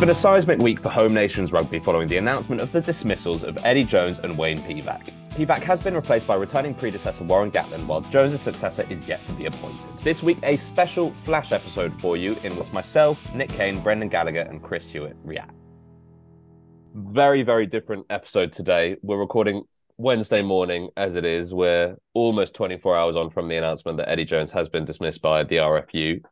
been a seismic week for Home Nations rugby following the announcement of the dismissals of Eddie Jones and Wayne Pivac. Pivac has been replaced by returning predecessor Warren Gatland, while Jones' successor is yet to be appointed. This week, a special flash episode for you in which myself, Nick Cain, Brendan Gallagher, and Chris Hewett react. Very, very different episode today. We're recording Wednesday morning, as it is. We're almost 24 hours on from the announcement that Eddie Jones has been dismissed by the RFU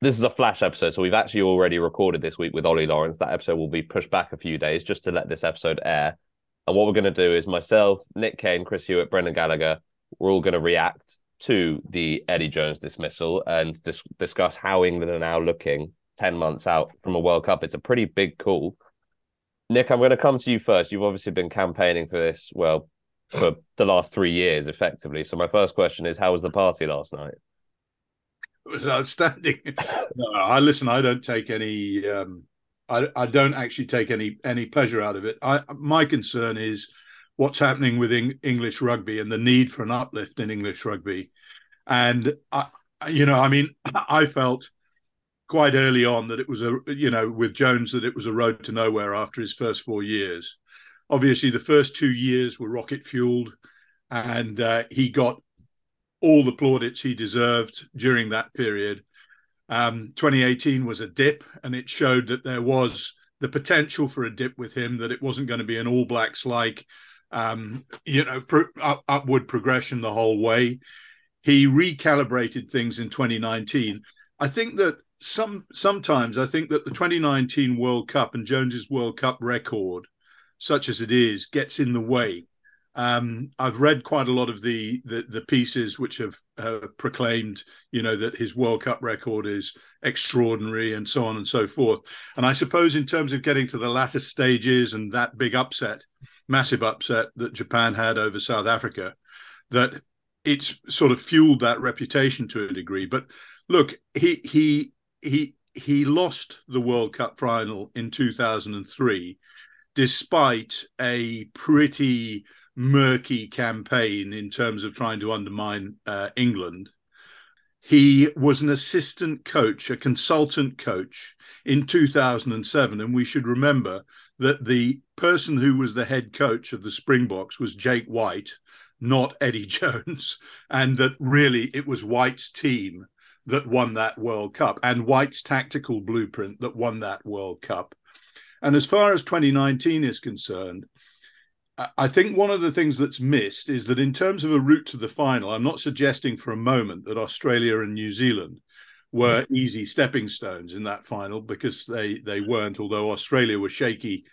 this is a flash episode, so we've actually already recorded this week with Ollie Lawrence. That episode will be pushed back a few days just to let this episode air. And what we're going to do is myself, Nick Cain, Chris Hewett, Brendan Gallagher, we're all going to react to the Eddie Jones dismissal and dis- discuss how England are now looking 10 months out from a World Cup. It's a pretty big call. Nick, I'm going to come to you first. You've obviously been campaigning for this, well, for the last three years, effectively. So, my first question is how was the party last night? It was outstanding. no, I listen. I don't take any. Um, I, I don't actually take any any pleasure out of it. I, my concern is what's happening with English rugby and the need for an uplift in English rugby. And I, you know, I mean, I felt quite early on that it was a, you know, with Jones that it was a road to nowhere after his first four years. Obviously, the first two years were rocket fueled, and uh, he got all the plaudits he deserved during that period. Um, 2018 was a dip, and it showed that there was the potential for a dip with him. That it wasn't going to be an All Blacks like, um, you know, up, upward progression the whole way. He recalibrated things in 2019. I think that some sometimes I think that the 2019 World Cup and Jones's World Cup record, such as it is, gets in the way um, I've read quite a lot of the the, the pieces which have uh, proclaimed, you know, that his World Cup record is extraordinary and so on and so forth. And I suppose in terms of getting to the latter stages and that big upset, massive upset that Japan had over South Africa, that it's sort of fueled that reputation to a degree. But look, he he he he lost the World Cup final in 2003 despite a pretty murky campaign in terms of trying to undermine uh, England. He was an assistant coach, a consultant coach in 2007. And we should remember that the person who was the head coach of the Springboks was Jake White, not Eddie Jones. And that really it was White's team that won that World Cup and White's tactical blueprint that won that World Cup. And as far as 2019 is concerned, I think one of the things that's missed is that in terms of a route to the final, I'm not suggesting for a moment that Australia and New Zealand were mm-hmm. easy stepping stones in that final because they they weren't. Although Australia was shaky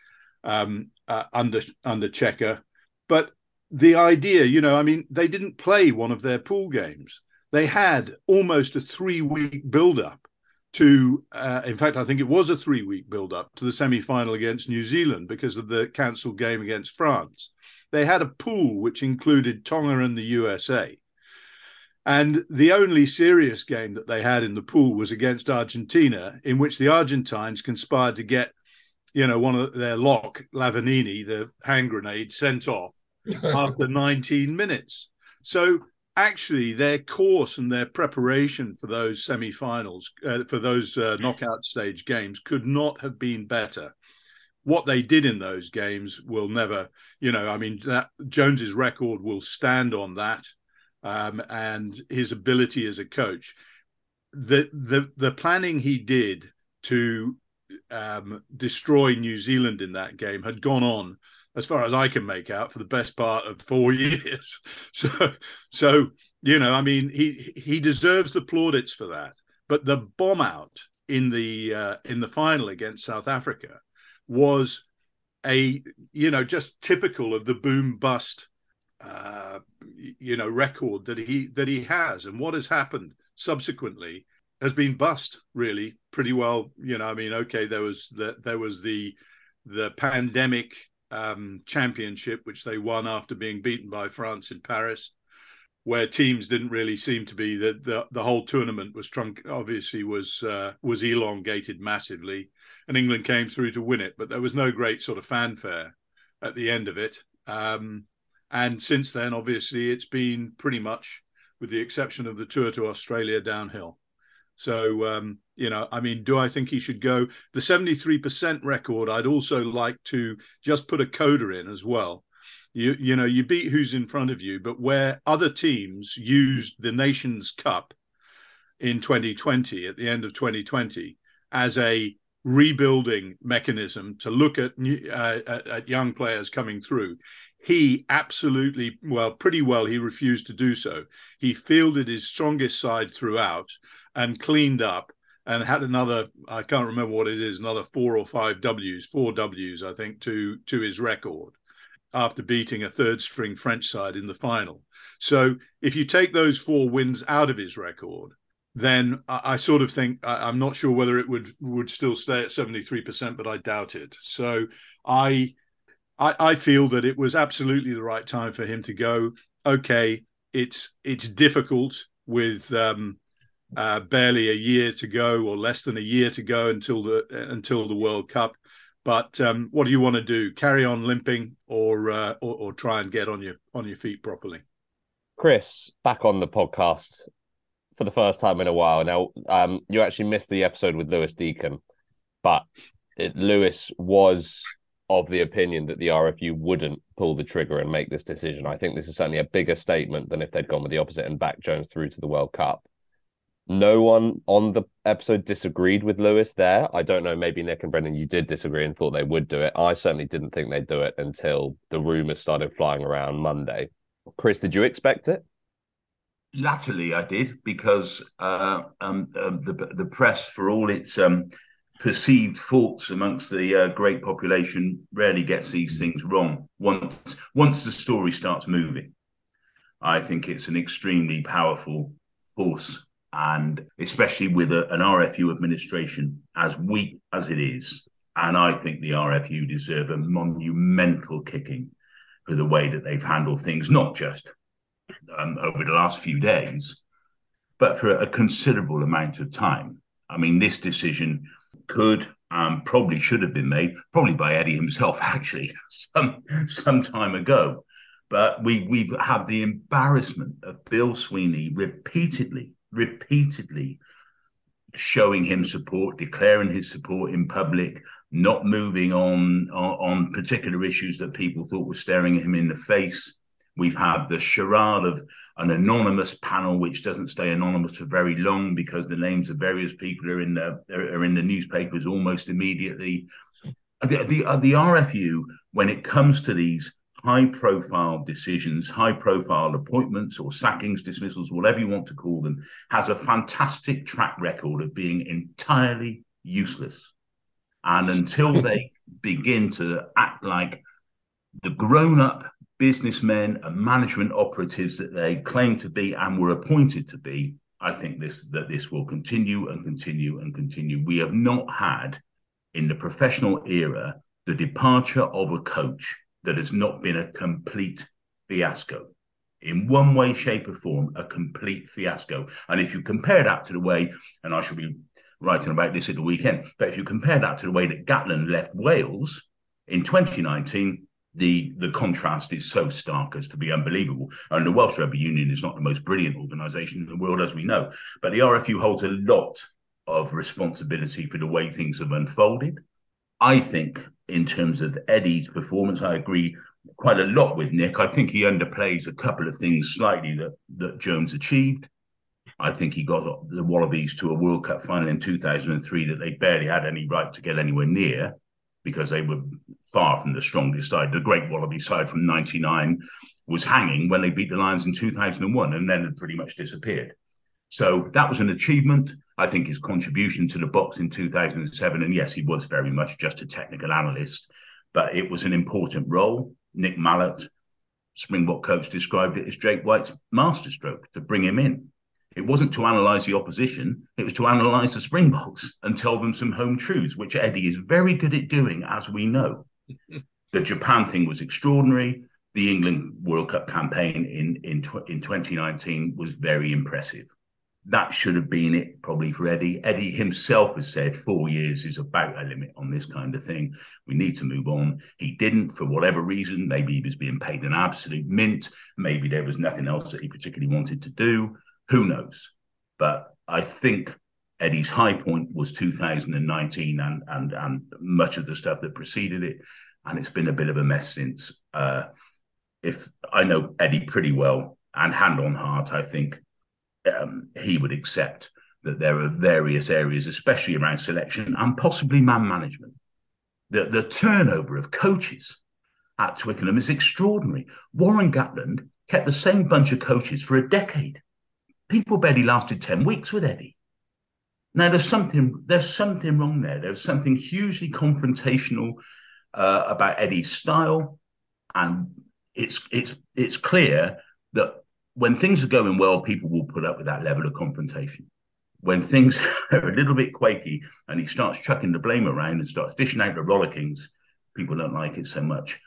um, uh, under under Cheika, but the idea, you know, I mean, they didn't play one of their pool games. They had almost a three week build up to, uh, in fact, I think it was a three week build up to the semi final against New Zealand because of the cancelled game against France. They had a pool which included Tonga and the USA. And the only serious game that they had in the pool was against Argentina, in which the Argentines conspired to get, you know, one of their lock, Lavanini, the hand grenade, sent off after 19 minutes. So actually their course and their preparation for those semi-finals uh, for those uh, knockout stage games could not have been better. What they did in those games will never you know i mean that jones's record will stand on that um, and his ability as a coach. The the the planning he did to um, destroy new zealand in that game had gone on as far as I can make out, for the best part of four years. So, so you know, I mean, he he deserves the plaudits for that. But the bomb out in the uh, in the final against South Africa was a you know just typical of the boom bust uh, you know record that he that he has, and what has happened subsequently has been bust really pretty well. You know, I mean, okay, there was the there was the the pandemic um, championship, which they won after being beaten by France in Paris, where teams didn't really seem to be the the, the whole tournament was trunk obviously was uh, was elongated massively, and England came through to win it, but there was no great sort of fanfare at the end of it. Um, and since then, obviously, it's been pretty much, with the exception of the tour to Australia, downhill. So, um, you know, I mean, do I think he should go? The 73% record, I'd also like to just put a coda in as well. You, you know, you beat who's in front of you, but where other teams used the Nations Cup in 2020, at the end of 2020, as a rebuilding mechanism to look at, new, uh, at, at young players coming through, he absolutely, well, pretty well, he refused to do so. He fielded his strongest side throughout and cleaned up and had another I can't remember what it is another four or five W's four W's I think to to his record after beating a third string French side in the final. So if you take those four wins out of his record, then I, I sort of think I, am not sure whether it would would still stay at 73%, but I doubt it. So I, I I feel that it was absolutely the right time for him to go. Okay, it's it's difficult with um, uh, barely a year to go or less than a year to go until the until the World Cup. But um, what do you want to do? Carry on limping, or, uh, or, or try and get on your on your feet properly? Chris, back on the podcast for the first time in a while. Now, um, you actually missed the episode with Lewis Deacon, but it, Lewis was of the opinion that the RFU wouldn't pull the trigger and make this decision. I think this is certainly a bigger statement than if they'd gone with the opposite and backed Jones through to the World Cup no one on the episode disagreed with Lewis there. I don't know, maybe Nick and Brendan, you did disagree and thought they would do it. I certainly didn't think they'd do it until the rumors started flying around Monday. Chris, did you expect it? Latterly, I did because uh, um, um, the the press, for all its um, perceived faults amongst the uh, great population, rarely gets these things wrong. Once once the story starts moving, I think it's an extremely powerful force and especially with a, an RFU administration as weak as it is. And I think the RFU deserve a monumental kicking for the way that they've handled things, not just um, over the last few days, but for a considerable amount of time. I mean, this decision could um, probably should have been made, probably by Eddie himself, actually, some some time ago. But we we've had the embarrassment of Bill Sweeney repeatedly repeatedly showing him support, declaring his support in public, not moving on, on, on particular issues that people thought were staring him in the face. We've had the charade of an anonymous panel, which doesn't stay anonymous for very long because the names of various people are in the are in the newspapers almost immediately. The, the, uh, the RFU, when it comes to these high profile decisions, high profile appointments or sackings, dismissals, whatever you want to call them, has a fantastic track record of being entirely useless. And until they begin to act like the grown up businessmen and management operatives that they claim to be and were appointed to be, I think this that this will continue and continue and continue. We have not had in the professional era the departure of a coach that has not been a complete fiasco. In one way, shape, or form, a complete fiasco. And if you compare that to the way, and I shall be writing about this at the weekend, but if you compare that to the way that Gatland left Wales in 2019, the the contrast is so stark as to be unbelievable. And the Welsh Rugby Union is not the most brilliant organisation in the world, as we know, but the RFU holds a lot of responsibility for the way things have unfolded. I think in terms of Eddie's performance. I agree quite a lot with Nick. I think he underplays a couple of things slightly that, that Jones achieved. I think he got the Wallabies to a World Cup final in 2003 that they barely had any right to get anywhere near because they were far from the strongest side. The great Wallaby side from 99 was hanging when they beat the Lions in 2001 and then had pretty much disappeared. So that was an achievement. I think his contribution to the Boks in 2007, and yes, he was very much just a technical analyst, but it was an important role. Nick Mallett, Springbok coach, described it as Jake White's masterstroke to bring him in. It wasn't to analyse the opposition, it was to analyse the Springboks and tell them some home truths, which Eddie is very good at doing, as we know. the Japan thing was extraordinary. The England World Cup campaign in, in, in 2019 was very impressive that should have been it probably for Eddie. Eddie himself has said four years is about a limit on this kind of thing. We need to move on. He didn't for whatever reason. Maybe he was being paid an absolute mint. Maybe there was nothing else that he particularly wanted to do. Who knows? But I think Eddie's high point was 2019 and and and much of the stuff that preceded it, and it's been a bit of a mess since. Uh, if I know Eddie pretty well, and hand on heart, I think um, he would accept that there are various areas, especially around selection and possibly man management. The, the turnover of coaches at Twickenham is extraordinary. Warren Gatland kept the same bunch of coaches for a decade. People barely lasted 10 weeks with Eddie. Now there's something there's something wrong there. There's something hugely confrontational uh, about Eddie's style, and it's it's it's clear that when things are going well, people will put up with that level of confrontation. When things are a little bit quaky and he starts chucking the blame around and starts dishing out the rollickings, people don't like it so much.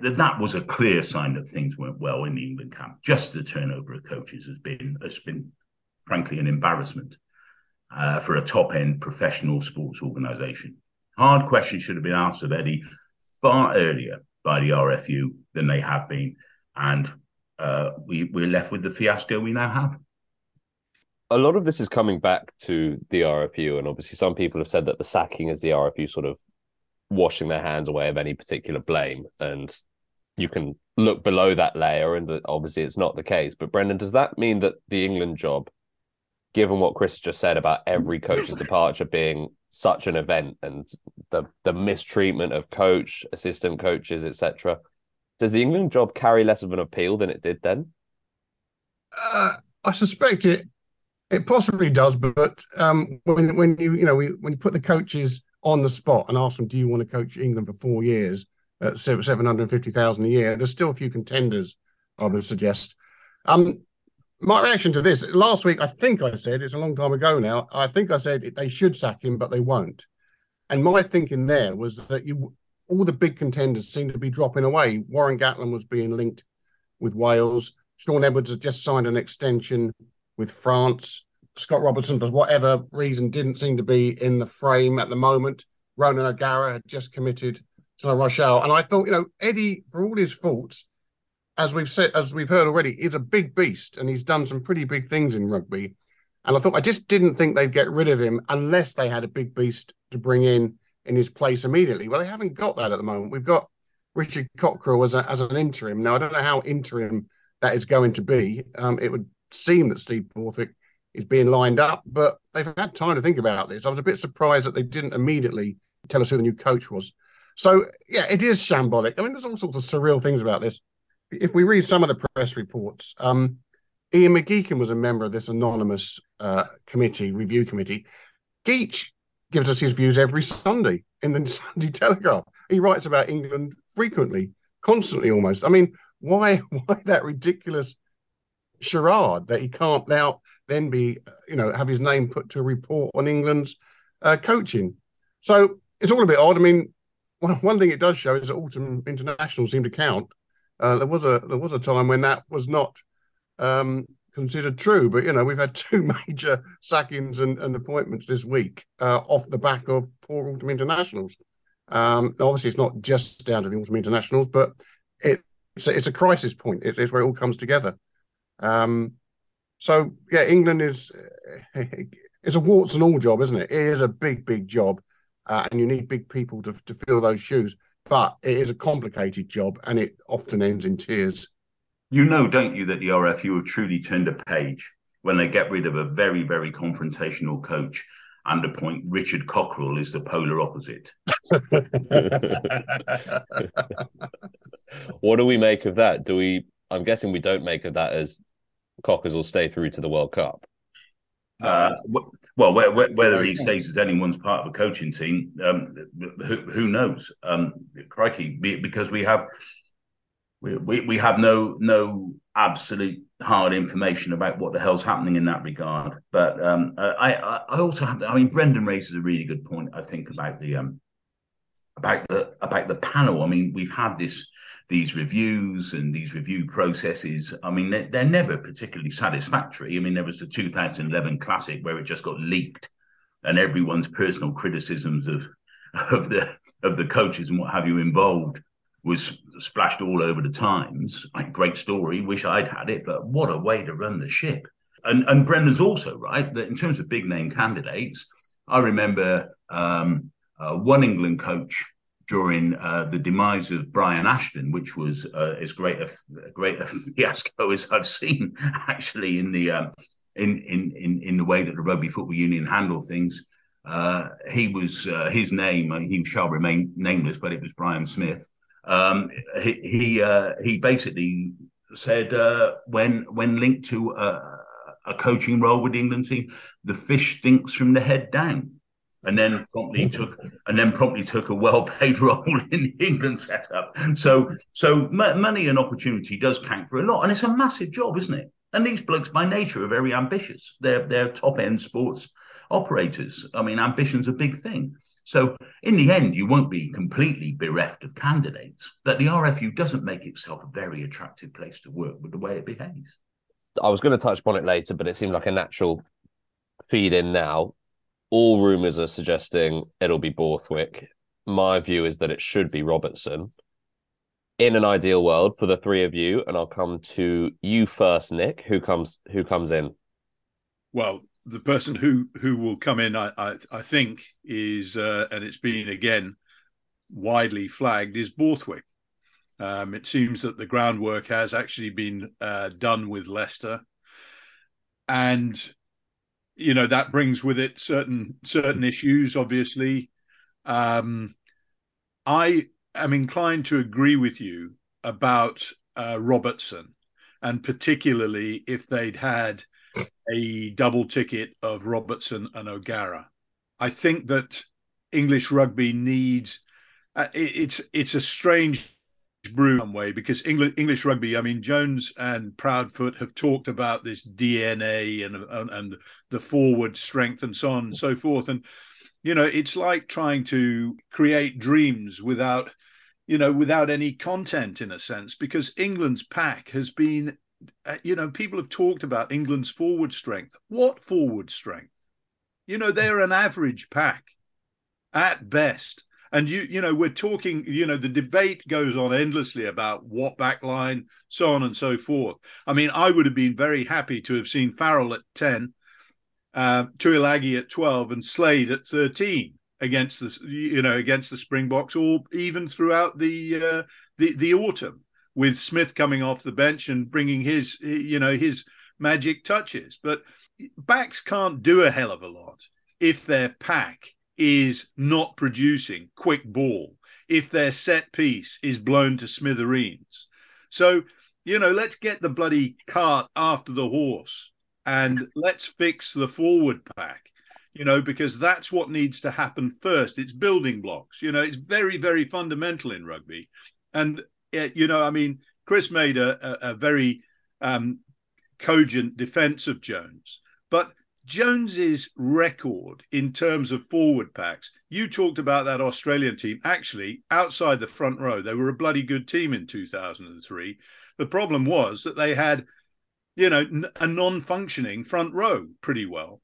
That was a clear sign that things weren't well in the England camp. Just the turnover of coaches has been has been, frankly, an embarrassment uh, for a top end professional sports organisation. Hard questions should have been asked of Eddie far earlier by the RFU than they have been, and uh, we, we're left with the fiasco we now have. A lot of this is coming back to the RFU, and obviously, some people have said that the sacking is the RFU sort of washing their hands away of any particular blame, and you can look below that layer, and obviously, it's not the case. But Brendan, does that mean that the England job, given what Chris just said about every coach's departure being such an event and the the mistreatment of coach, assistant coaches, etc., does the England job carry less of an appeal than it did then? Uh, I suspect it. It possibly does, but um, when when you you know when you put the coaches on the spot and ask them, "Do you want to coach England for four years at seven hundred fifty thousand a year?" There's still a few contenders. I would suggest. Um, my reaction to this last week, I think I said it's a long time ago now. I think I said they should sack him, but they won't. And my thinking there was that you all the big contenders seem to be dropping away. Warren Gatland was being linked with Wales. Shaun Edwards had just signed an extension with France. Scott Robertson, for whatever reason, didn't seem to be in the frame at the moment. Ronan O'Gara had just committed to La Rochelle. And I thought, you know, Eddie, for all his faults, as we've said, as we've heard already, is a big beast and he's done some pretty big things in rugby. And I thought I just didn't think they'd get rid of him unless they had a big beast to bring in in his place immediately. Well, they haven't got that at the moment. We've got Richard Cockerill as, a, as an interim. Now, I don't know how interim that is going to be. Um, it would seem that Steve Borthwick is being lined up, but they've had time to think about this. I was a bit surprised that they didn't immediately tell us who the new coach was. So, yeah, it is shambolic. I mean, there's all sorts of surreal things about this. If we read some of the press reports, um, Ian McGeechan was a member of this anonymous uh, committee, review committee. Geach gives us his views every Sunday in the Sunday Telegraph. He writes about England frequently, constantly almost. I mean, why why that ridiculous charade that he can't now then be, you know, have his name put to a report on England's uh, coaching? So it's all a bit odd. I mean, one, one thing it does show is that autumn internationals seem to count. Uh, there was a there was a time when that was not um, considered true. But you know, we've had two major sackings and, and appointments this week uh, off the back of poor autumn internationals. Um, obviously, it's not just down to the autumn internationals, but it, it's, a, it's a crisis point. It, it's where it all comes together. Um, so yeah, England is it's a warts and all job, isn't it? It is a big, big job, uh, and you need big people to to fill those shoes. But it is a complicated job, and it often ends in tears. You know, don't you, that the RFU have truly turned a page when they get rid of a very, very confrontational coach and appoint Richard Cockerill as the polar opposite. what do we make of that? Do we? I'm guessing we don't make of that as Cockers will stay through to the World Cup. Uh, well, whether he stays as anyone's part of a coaching team, um, who, who, knows? Um, crikey, because we have we, we, we have no no absolute hard information about what the hell's happening in that regard. But um, I I also have I mean Brendan raises a really good point I think about the um about the about the panel. I mean we've had this these reviews and these review processes. I mean they're, they're never particularly satisfactory. I mean there was the 2011 Classic where it just got leaked and everyone's personal criticisms of of the of the coaches and what have you involved was splashed all over the Times. Like, great story. Wish I'd had it, but what a way to run the ship. and and Brendan's also right that in terms of big name candidates, I remember um, uh, one England coach during uh, the demise of Brian Ashton, which was uh, as great a great a fiasco as I've seen actually in the um, in, in in in the way that the Rugby Football Union handled things. Uh, he was uh, his name. He shall remain nameless, but it was Brian Smith. Um, he he, uh, he basically said when when linked to a, a coaching role with the England team, the fish stinks from the head down and then promptly took and then promptly took a well-paid role in the England setup. So so money and opportunity does count for a lot, and it's a massive job, isn't it? And these blokes, by nature, are very ambitious. They're they're top-end sports operators. I mean, ambition's a big thing. So in the end, you won't be completely bereft of candidates. But the RFU doesn't make itself a very attractive place to work with the way it behaves. I was going to touch upon it later, but it seemed like a natural feed in now all rumours are suggesting it'll be Borthwick. My view is that it should be Robertson. In an ideal world for the three of you, and I'll come to you first, Nick. Who comes? Who comes in? Well, the person who who will come in, I I, I think, is uh, and it's been again widely flagged is Borthwick. Um, it seems that the groundwork has actually been uh, done with Leicester, and you know that brings with it certain certain issues obviously um i am inclined to agree with you about uh, robertson and particularly if they'd had a double ticket of robertson and o'gara i think that english rugby needs uh, it, it's it's a strange brew way because English English rugby. I mean, Jones and Proudfoot have talked about this DNA and, and and the forward strength and so on and so forth. And you know, it's like trying to create dreams without you know without any content in a sense because England's pack has been you know people have talked about England's forward strength. What forward strength? You know, they're an average pack at best and you you know we're talking you know the debate goes on endlessly about what backline so on and so forth i mean i would have been very happy to have seen farrell at 10 uh, Tuilagi at 12 and Slade at 13 against the you know against the Springboks or even throughout the uh, the the autumn with Smith coming off the bench and bringing his you know his magic touches but backs can't do a hell of a lot if their pack is not producing quick ball, if their set piece is blown to smithereens. So, you know, let's get the bloody cart after the horse and let's fix the forward pack, you know, because that's what needs to happen first. It's building blocks, you know, it's very, very fundamental in rugby. And, you know, I mean, Chris made a, a, a very um, cogent defense of Jones, but Jones's record in terms of forward packs, you talked about that Australian team. Actually, outside the front row, they were a bloody good team in 2003. The problem was that they had, you know, a non functioning front row pretty well.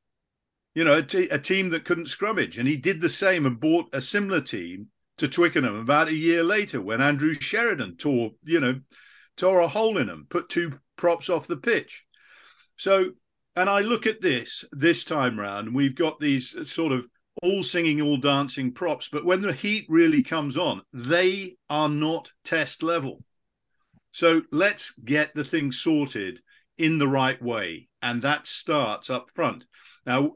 You know, a, t- a team that couldn't scrummage. And he did the same and bought a similar team to Twickenham about a year later when Andrew Sheridan tore, you know, tore a hole in them, put two props off the pitch. So and I look at this this time round, we've got these sort of all singing, all dancing props, but when the heat really comes on, they are not test level. So let's get the thing sorted in the right way, and that starts up front. Now,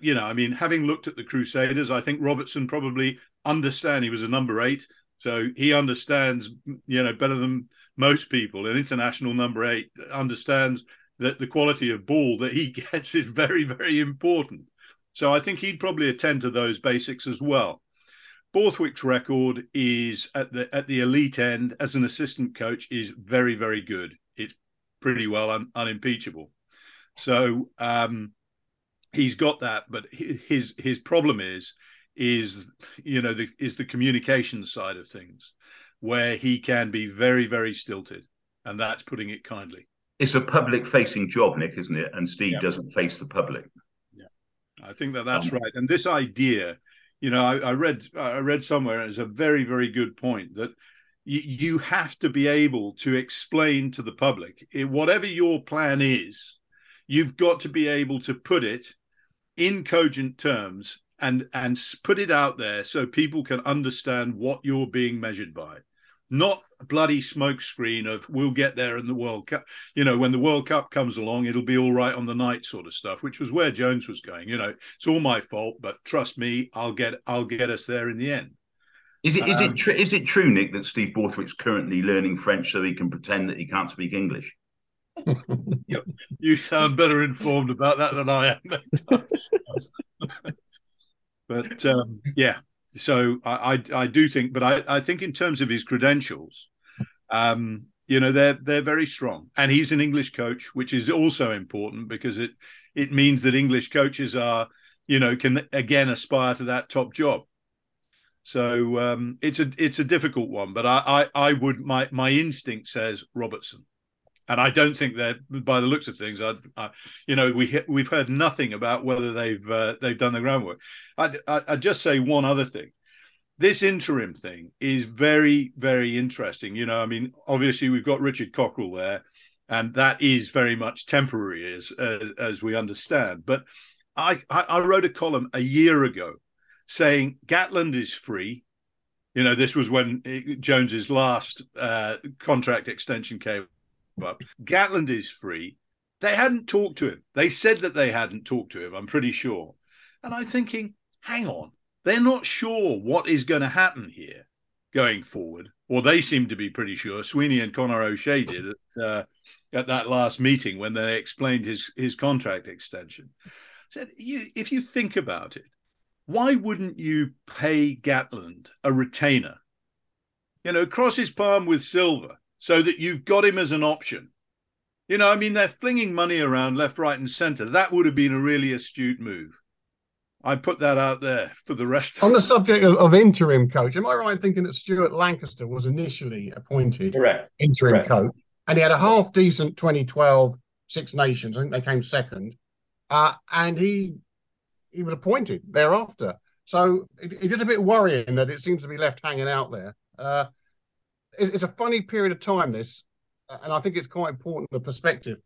you know, I mean, having looked at the Crusaders, I think Robertson probably understand he was a number eight, so he understands, you know, better than most people. An international number eight understands that the quality of ball that he gets is very, very important. So I think he'd probably attend to those basics as well. Borthwick's record is at the at the elite end as an assistant coach is very, very good. It's pretty well un, unimpeachable. So um, he's got that, but his his problem is is you know the is the communication side of things, where he can be very, very stilted, and that's putting it kindly it's a public facing job, Nick, isn't it? And Steve yeah. doesn't face the public. Yeah, I think that that's um, right. And this idea, you know, I, I, read I read somewhere, and it's a very very good point that y- you have to be able to explain to the public whatever your plan is. you've got to be able to put it in cogent terms and and put it out there so people can understand what you're being measured by not a bloody smokescreen of we'll get there in the World Cup. You know, when the World Cup comes along, it'll be all right on the night sort of stuff, which was where Jones was going. You know, it's all my fault, but trust me, I'll get I'll get us there in the end. Is it is um, it tr- is it true, Nick, that Steve Borthwick's currently learning French so he can pretend that he can't speak English? You, sound better informed about that than I am. but um, yeah, so I, I, I do think, but I, I think in terms of his credentials, um, you know they're they're very strong, and he's an English coach, which is also important because it it means that English coaches are you know can again aspire to that top job. So um, it's a it's a difficult one, but I, I I would my my instinct says Robertson and I don't think that, by the looks of things, I, I you know, we we've heard nothing about whether they've uh, they've done the groundwork. I'd, I'd just say one other thing. This interim thing is very, very interesting. You know, I mean, obviously we've got Richard Cockerill there, and that is very much temporary, as as, as we understand. But I, I wrote a column a year ago saying Gatland is free. You know, this was when Jones's last uh, contract extension came Gatland is free. They hadn't talked to him. They said that they hadn't talked to him, I'm pretty sure. And I'm thinking, hang on, they're not sure what is going to happen here going forward. Or they seem to be pretty sure. Sweeney and Conor O'Shea did at, uh, at that last meeting when they explained his, his contract extension. Said, you, if you think about it, why wouldn't you pay Gatland a retainer? You know, cross his palm with silver so that you've got him as an option. You know, I mean, they're flinging money around left, right, and centre. That would have been a really astute move. I put that out there for the rest. On the subject of, of, interim coach, am I right in thinking that Stuart Lancaster was initially appointed Correct. interim Correct. coach, and he had a half decent 2012 Six Nations. I think they came second, uh, and he he was appointed thereafter. So it, it is a bit worrying that it seems to be left hanging out there. Uh, it's a funny period of time, this, and I think it's quite important the perspective.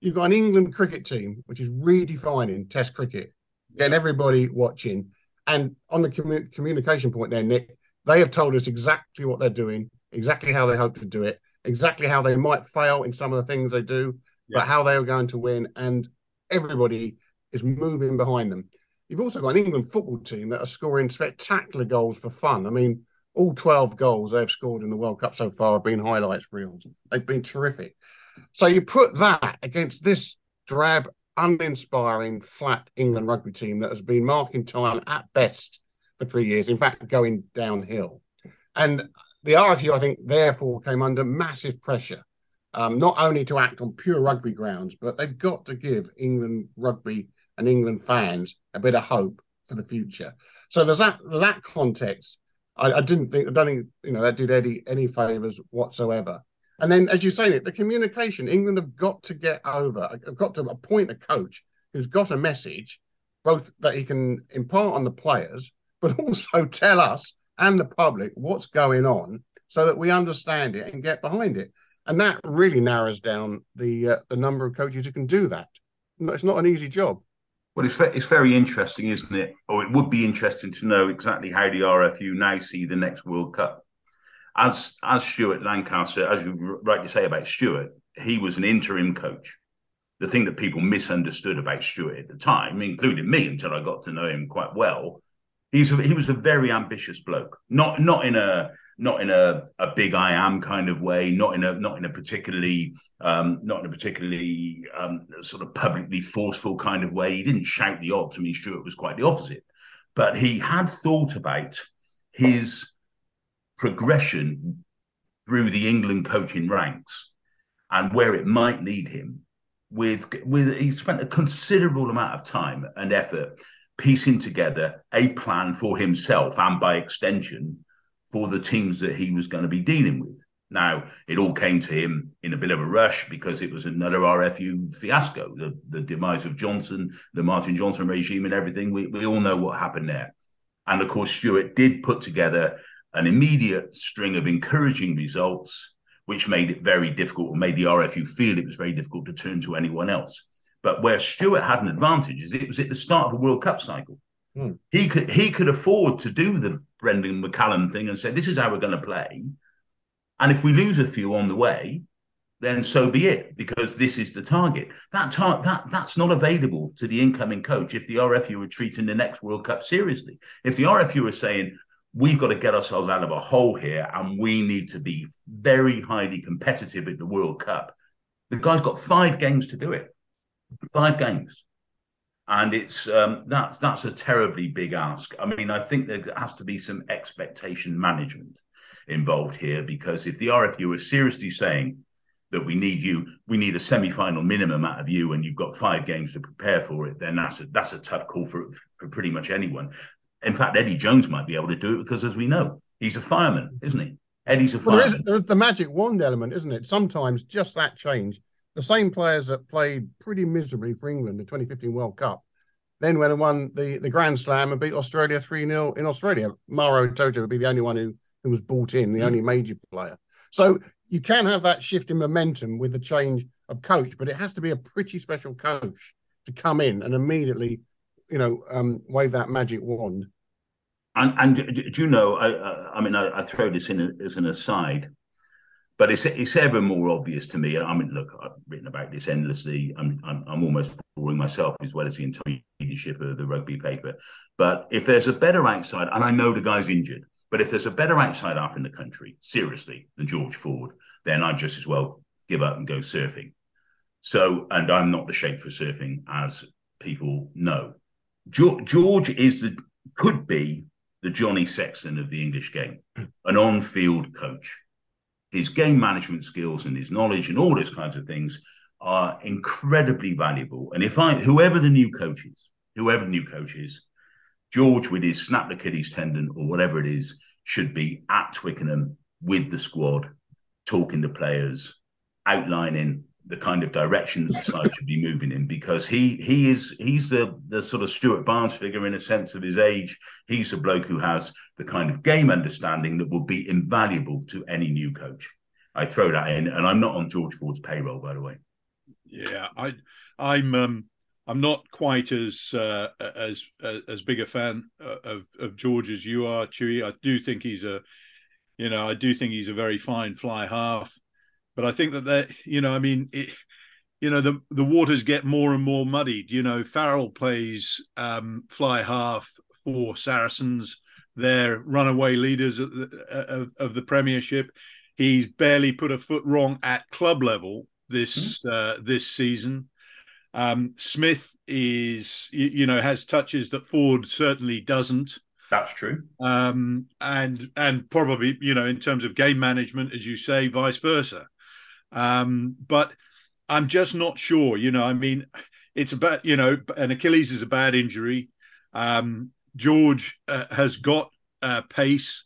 You've got an England cricket team which is redefining Test cricket, getting everybody watching. And on the commu- communication point there, Nick, they have told us exactly what they're doing, exactly how they hope to do it, exactly how they might fail in some of the things they do, yeah. but how they are going to win. And everybody is moving behind them. You've also got an England football team that are scoring spectacular goals for fun. I mean, all 12 goals they've scored in the World Cup so far have been highlights reels. They've been terrific. So you put that against this drab, uninspiring, flat England rugby team that has been marking time at best for three years, in fact, going downhill. And the RFU, I think, therefore came under massive pressure, um, not only to act on pure rugby grounds, but they've got to give England rugby and England fans a bit of hope for the future. So there's that that context I, I, didn't think I don't think you know that did Eddie any favors whatsoever. And then, as you say, it the communication England have got to get over. I've got to appoint a coach who's got a message, both that he can impart on the players, but also tell us and the public what's going on, so that we understand it and get behind it. And that really narrows down the uh, the number of coaches who can do that. It's not an easy job. Well, it's it's very interesting, isn't it? Or it would be interesting to know exactly how the RFU now see the next World Cup. As as Stuart Lancaster, as you rightly say about Stuart, he was an interim coach. The thing that people misunderstood about Stuart at the time, including me, until I got to know him quite well, he's a, he was a very ambitious bloke. Not not in a not in a, a big I am kind of way, not in a not in a particularly um, not in a particularly um, sort of publicly forceful kind of way. He didn't shout the odds. I mean, Stuart was quite the opposite, but he had thought about his progression through the England coaching ranks and where it might lead him. With with he spent a considerable amount of time and effort piecing together a plan for himself and by extension for the teams that he was going to be dealing with. Now, it all came to him in a bit of a rush because it was another RFU fiasco, the, the demise of Johnson, the Martin Johnson regime, and everything. We, we all know what happened there. And of course, Stuart did put together an immediate string of encouraging results, which made it very difficult, or made the RFU feel it was very difficult to turn to anyone else. But where Stuart had an advantage is it was at the start of a World Cup cycle. Hmm. He could he could afford to do the Brendon McCullum thing and say, "This is how we're going to play." And if we lose a few on the way, then so be it, because this is the target. That tar- that that's not available to the incoming coach if the RFU are treating the next World Cup seriously. If the RFU are saying we've got to get ourselves out of a hole here and we need to be very highly competitive at the World Cup, the guy's got five games to do it. Five games. And it's um, that's that's a terribly big ask. I mean, I think there has to be some expectation management involved here because if the RFU is seriously saying that we need you, we need a semi-final minimum out of you, and you've got five games to prepare for it, then that's a that's a tough call for for pretty much anyone. In fact, Eddie Jones might be able to do it because, as we know, he's a fireman, isn't he? Eddie's a Well, fireman. there is there's the magic wand element, isn't it? Sometimes just that change. The same players that played pretty miserably for England in the 2015 World Cup, then went and won the, the Grand Slam and beat Australia 3 0 in Australia. Maro Itoje would be the only one who, who was bought in, the Mm. only major player. So you can have that shift in momentum with the change of coach, but it has to be a pretty special coach to come in and immediately, you know, um, wave that magic wand. And, and do you know? I, I, I mean, I, I throw this in as an aside, but it's it's ever more obvious to me. I mean, look, I've written about this endlessly. I'm I'm, I'm almost boring myself as well as the entire leadership of the rugby paper. But if there's a better outside, and I know the guy's injured, but if there's a better outside half in the country, seriously, than George Ford, then I'd just as well give up and go surfing. So, and I'm not the shape for surfing, as people know. George, George is the could be the Johnny Sexton of the English game, an on-field coach. His game management skills and his knowledge and all those kinds of things are incredibly valuable. And if I, whoever the new coach is, whoever the new coach is, George with his snap Achilles tendon or whatever it is should be at Twickenham with the squad, talking to players, outlining the kind of direction that the side should be moving in because he he is he's the the sort of Stuart Barnes figure in a sense of his age. He's a bloke who has the kind of game understanding that will be invaluable to any new coach. I throw that in, and I'm not on George Ford's payroll, by the way. Yeah, I, I'm, um, I'm not quite as uh, as as big a fan uh, of of George as you are, Chewy. I do think he's a, you know, I do think he's a very fine fly half, but I think that that, you know, I mean, it, you know, the the waters get more and more muddied. You know, Farrell plays um, fly half for Saracens. They're runaway leaders of the, of, of the Premiership. He's barely put a foot wrong at club level this uh, this season. Um, Smith is, you, you, know, has touches that Ford certainly doesn't. That's true. Um, and and probably, you know, in terms of game management, as you say, vice versa. Um, but I'm just not sure. You know, I mean, it's about you know, an Achilles is a bad injury. Um, George uh, has got uh, pace,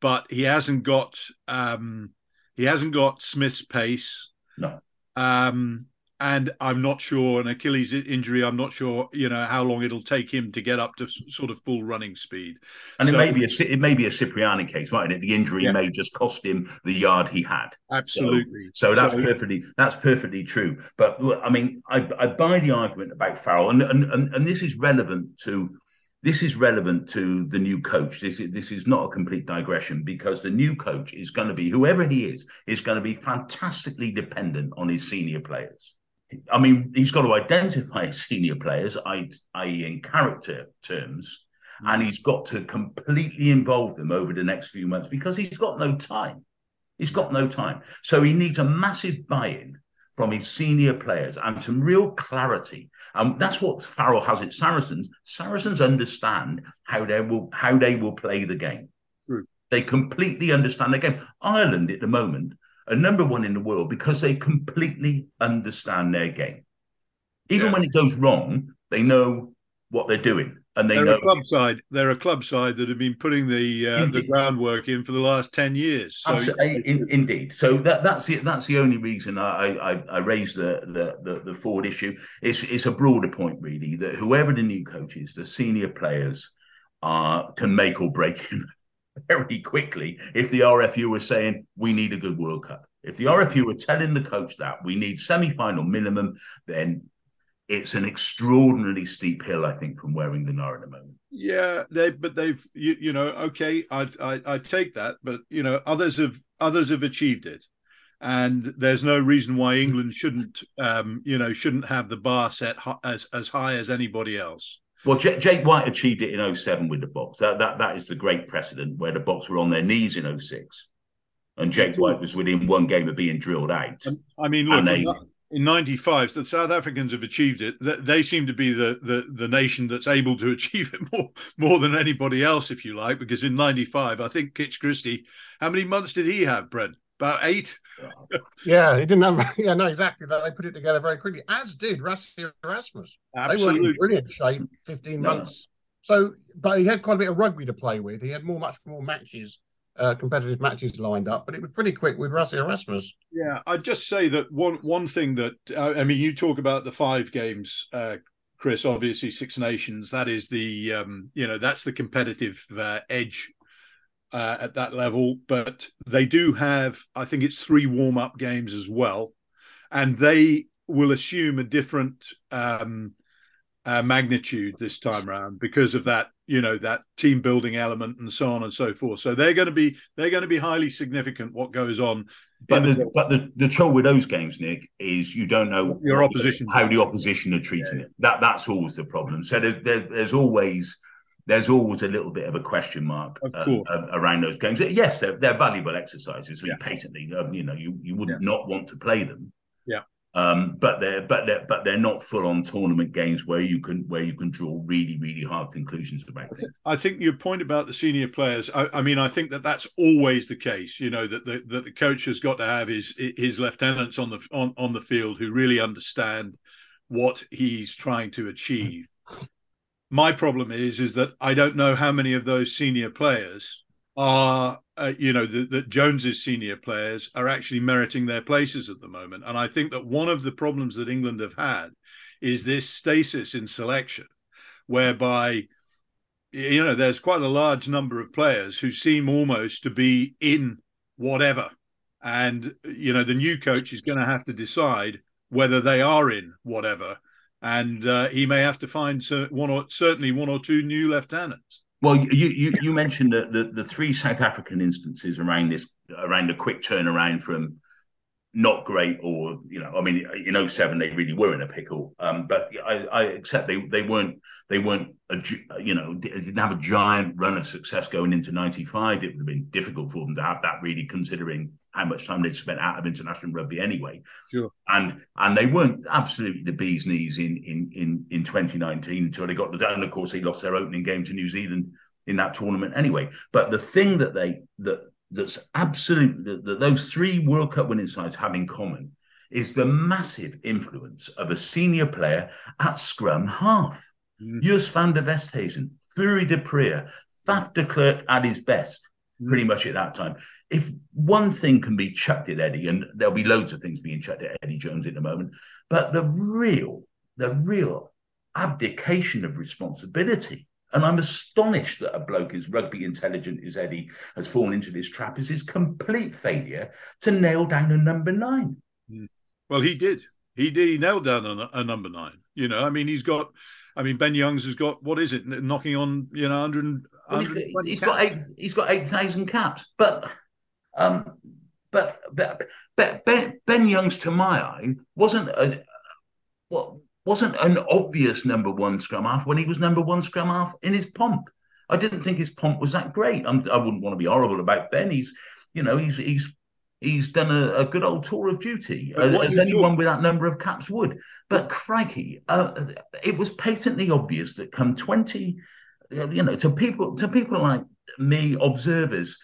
but he hasn't got um, he hasn't got Smith's pace. No. Um, and I'm not sure an Achilles injury. I'm not sure, you know, how long it'll take him to get up to sort of full running speed. And So- it may be a it may be a Cipriani case, mightn't it? The injury Yeah. may just cost him the yard he had. Absolutely. So that's So- perfectly that's perfectly true. But I mean, I, I buy the argument about Farrell, and, and and and this is relevant to this is relevant to the new coach. This is this is not a complete digression because the new coach is going to be whoever he is is going to be fantastically dependent on his senior players. I mean, he's got to identify senior players, i.e., in character terms, hmm. and he's got to completely involve them over the next few months because he's got no time. He's got no time. So he needs a massive buy in from his senior players and some real clarity. And that's what Farrell has at Saracens. Saracens understand how they will how they will play the game. True. They completely understand the game. Ireland at the moment are number one in the world because they completely understand their game. Even Yeah. when it goes wrong, they know what they're doing. And they They're know a club side. They're a club side that have been putting the uh, the groundwork in for the last ten years. So in, indeed. So that, that's the that's the only reason I I, I raised the, the the the Ford issue. It's it's a broader point really that whoever the new coach is, the senior players are can make or break him very quickly. If the RFU were saying we need a good World Cup, if the RFU were telling the coach that we need semi final minimum, then it's an extraordinarily steep hill, I think, from where England are at the moment. Yeah, they but they've you, you know okay, I, I I take that, but you know others have others have achieved it, and there's no reason why England shouldn't um you know shouldn't have the bar set as as high as anybody else. Well, J- Jake White achieved it in 07 with the Boks. That that that is the great precedent where the Boks were on their knees in 06. and Jake White was within one game of being drilled out. I mean, look, they, in '95, the South Africans have achieved it. They seem to be the, the the nation that's able to achieve it more more than anybody else, if you like. Because in '95, I think Kitch Christie, how many months did he have, Brent? About eight. yeah, he didn't have. Yeah, no, exactly. That they put it together very quickly, as did Rassie Erasmus. Absolutely. They were in brilliant shape. Fifteen no. months. So, but he had quite a bit of rugby to play with. He had more, much more matches uh, competitive matches lined up, but it was pretty quick with Rassie Erasmus. Yeah, I'd just say that one one thing that uh, I mean, you talk about the five games, uh, Chris. Obviously, Six Nations. That is the um, you know that's the competitive uh, edge uh, at that level. But they do have, I think it's three warm up games as well, and they will assume a different. Um, uh, magnitude this time around because of that you know that team building element and so on and so forth so they're going to be they're going to be highly significant what goes on but the, the, but the, the trouble with those games nick is you don't know your opposition how the opposition are treating yeah. it that that's always the problem so there's, there's, there's always there's always a little bit of a question mark uh, uh, around those games. Yes, they're, they're valuable exercises. I mean, yeah. patently, um, you know, you, you wouldn't yeah. not want to play them. Yeah. Um, but they're but they're but they're not full on tournament games where you can where you can draw really really hard conclusions about things. I think your point about the senior players. I, I, mean, I think that that's always the case. You know that the that the coach has got to have his his lieutenants on the on on the field who really understand what he's trying to achieve. My problem is is that I don't know how many of those senior players are uh, you know that, that Jones's senior players are actually meriting their places at the moment, and I think that one of the problems that England have had is this stasis in selection, whereby you know there's quite a large number of players who seem almost to be in whatever, and you know the new coach is going to have to decide whether they are in whatever, and uh, he may have to find one or certainly one or two new lieutenants. Well, you you, you mentioned the, the, the three South African instances around this around a quick turnaround from not great or you know I mean in 07 they really were in a pickle. Um, but I, I, accept they they weren't they weren't a, you know didn't have a giant run of success going into 95 it would have been difficult for them to have that really considering how much time they'd spent out of international rugby anyway. Sure. And and they weren't absolutely the bee's knees in in in in 2019 until they got the and of course they lost their opening game to New Zealand in that tournament anyway. But the thing that they that that's absolutely that those three World Cup winning sides have in common is the massive influence of a senior player at scrum half. Mm. Joost van der Westhuizen, Fourie du Preez, Faf de Klerk at his best, mm. pretty much at that time. If one thing can be chucked at Eddie, and there'll be loads of things being chucked at Eddie Jones at the moment, but the real, the real abdication of responsibility and I'm astonished that a bloke as rugby intelligent as Eddie has fallen into this trap is his complete failure to nail down a number nine. Hmm. Well, he did. He did. He nailed down a, a number nine. You know, I mean, he's got. I mean, Ben Youngs has got what is it, knocking on you know 100. Well, he's, he's got eight. He's got eight thousand caps, but um, but but, but Ben, ben Youngs, to my eye, wasn't a what wasn't an obvious number one scrum half when he was number one scrum half in his pomp. I didn't think his pomp was that great. I'm, I would not want to be horrible about Ben. He's, you know, he's he's he's done a, a good old tour of duty as, as anyone with that number of caps would. But crikey, uh, it was patently obvious that come twenty, you know, to people to people like me, observers,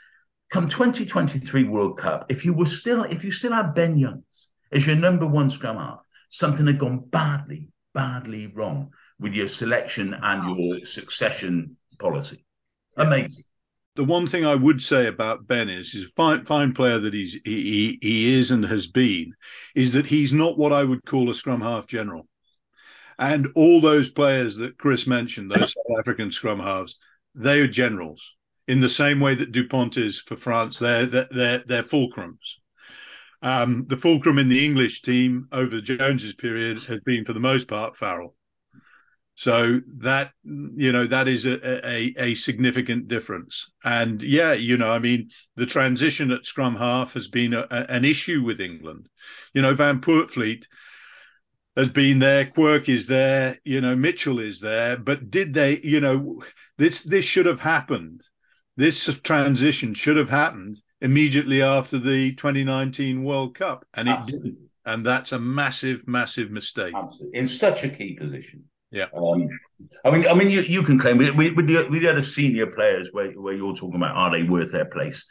come 2023 World Cup, if you were still if you still had Ben Youngs as your number one scrum half, something had gone badly, badly wrong with your selection and your succession policy. Amazing. The one thing I would say about Ben is he's a fine, fine player that he's he, he is and has been, is that he's not what I would call a scrum half general. And all those players that Chris mentioned, those South African scrum halves, they are generals in the same way that Dupont is for France. They're they're they're, they're fulcrums. Um, the fulcrum in the English team over the Joneses period has been, for the most part, Farrell. So that you know that is a, a, a significant difference. And yeah, you know, I mean, the transition at scrum half has been a, an issue with England. You know, Van Poortvliet has been there, Quirke is there, you know, Mitchell is there. But did they, you know, this this should have happened. This transition should have happened immediately after the 2019 World Cup, and it Absolutely. didn't. And that's a massive, massive mistake. Absolutely. In such a key position. Yeah. Um, I mean, I mean, you, you can claim we we we, we had a senior players where, where you're talking about are they worth their place?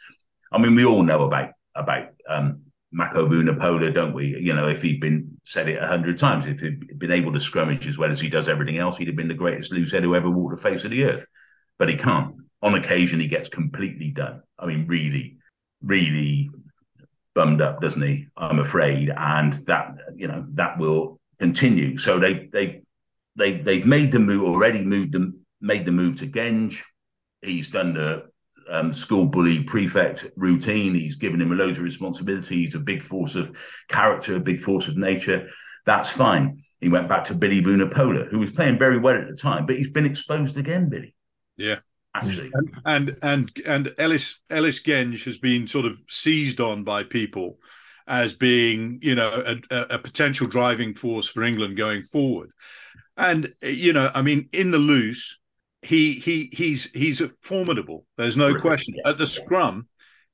I mean, we all know about about um, Mako Vunipola, don't we? You know, if he'd been said it a hundred times, if he'd been able to scrummage as well as he does everything else, he'd have been the greatest loosehead who ever walked the face of the earth. But he can't. On occasion, he gets completely done. I mean, really, really bummed up, doesn't he? I'm afraid, and that you know that will continue. So they they they they've made the move already, moved them, made the move to Genge. He's done the um, school bully prefect routine. He's given him a load of responsibility. He's a big force of character, a big force of nature. That's fine. He went back to Billy Vunipola, who was playing very well at the time, but he's been exposed again, Billy. Yeah. Actually. And and and, and Ellis Ellis Genge has been sort of seized on by people as being, you know, a, a potential driving force for England going forward. And you know, I mean, in the loose, he he he's he's formidable. There's no question. At the scrum,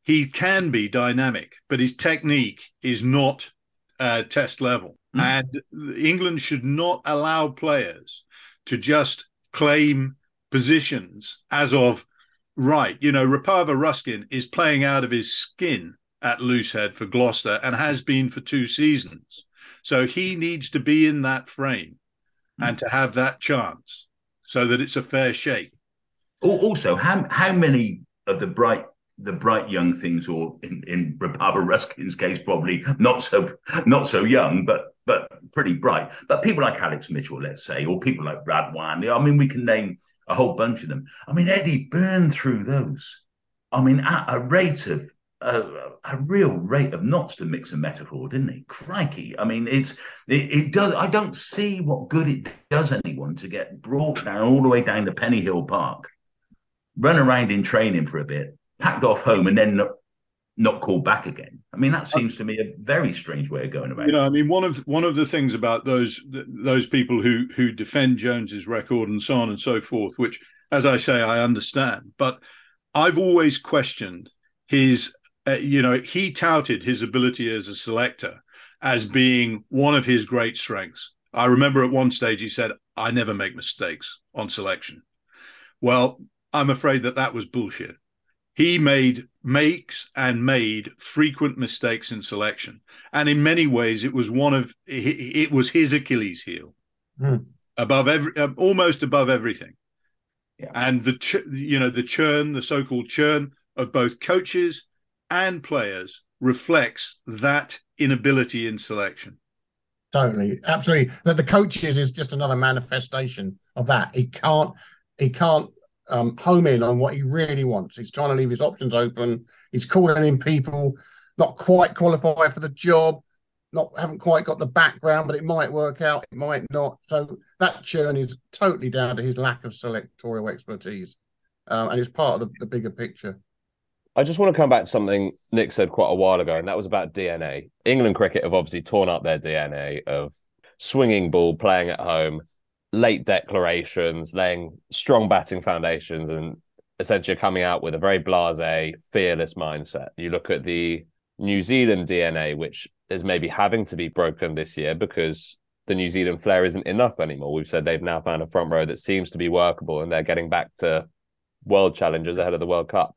he can be dynamic, but his technique is not uh, test level. Mm. And England should not allow players to just claim positions as of right. You know, Rapava Ruskin is playing out of his skin at loosehead for Gloucester and has been for two seasons. So he needs to be in that frame and to have that chance so that it's a fair shake. Also, how how many of the bright the bright young things, or in, in Rapava Ruskin's case, probably not so not so young, but but pretty bright. But people like Alex Mitchell, let's say, or people like Brad Wanley. I mean, we can name a whole bunch of them. I mean, Eddie burned through those. I mean, at a rate of a, a, real rate of knots to mix a metaphor, didn't he? Crikey! I mean, it's it, it, does. I don't see what good it does anyone to get brought down all the way down to Pennyhill Park, run around in training for a bit, packed off home, and then not, called back again. I mean, that seems to me a very strange way of going about. It. You know, I mean, one of one of the things about those those people who who defend Jones's record and so on and so forth, which, as I say, I understand, but I've always questioned his uh, you know, he touted his ability as a selector as being one of his great strengths. I remember at one stage he said, I never make mistakes on selection. Well, I'm afraid that that was bullshit. He made makes and made frequent mistakes in selection, and in many ways, it was one of it was his Achilles heel, mm. above every uh, almost above everything. Yeah. And the you know the churn, the so-called churn of both coaches and players reflects that inability in selection. Totally, absolutely. That the coaches is just another manifestation of that. He can't, he can't um, home in on what he really wants. He's trying to leave his options open. He's calling in people not quite qualified for the job, not haven't quite got the background, but it might work out, it might not. So that churn is totally down to his lack of selectorial expertise, um, and it's part of the, the bigger picture. I just want to come back to something Nick said quite a while ago, and that was about DNA. England cricket have obviously torn up their DNA of swinging ball, playing at home, late declarations, laying strong batting foundations, and essentially coming out with a very blase, fearless mindset. You look at the New Zealand DNA, which is maybe having to be broken this year because the New Zealand flair isn't enough anymore. We've said they've now found a front row that seems to be workable, and they're getting back to world challenges ahead of the World Cup.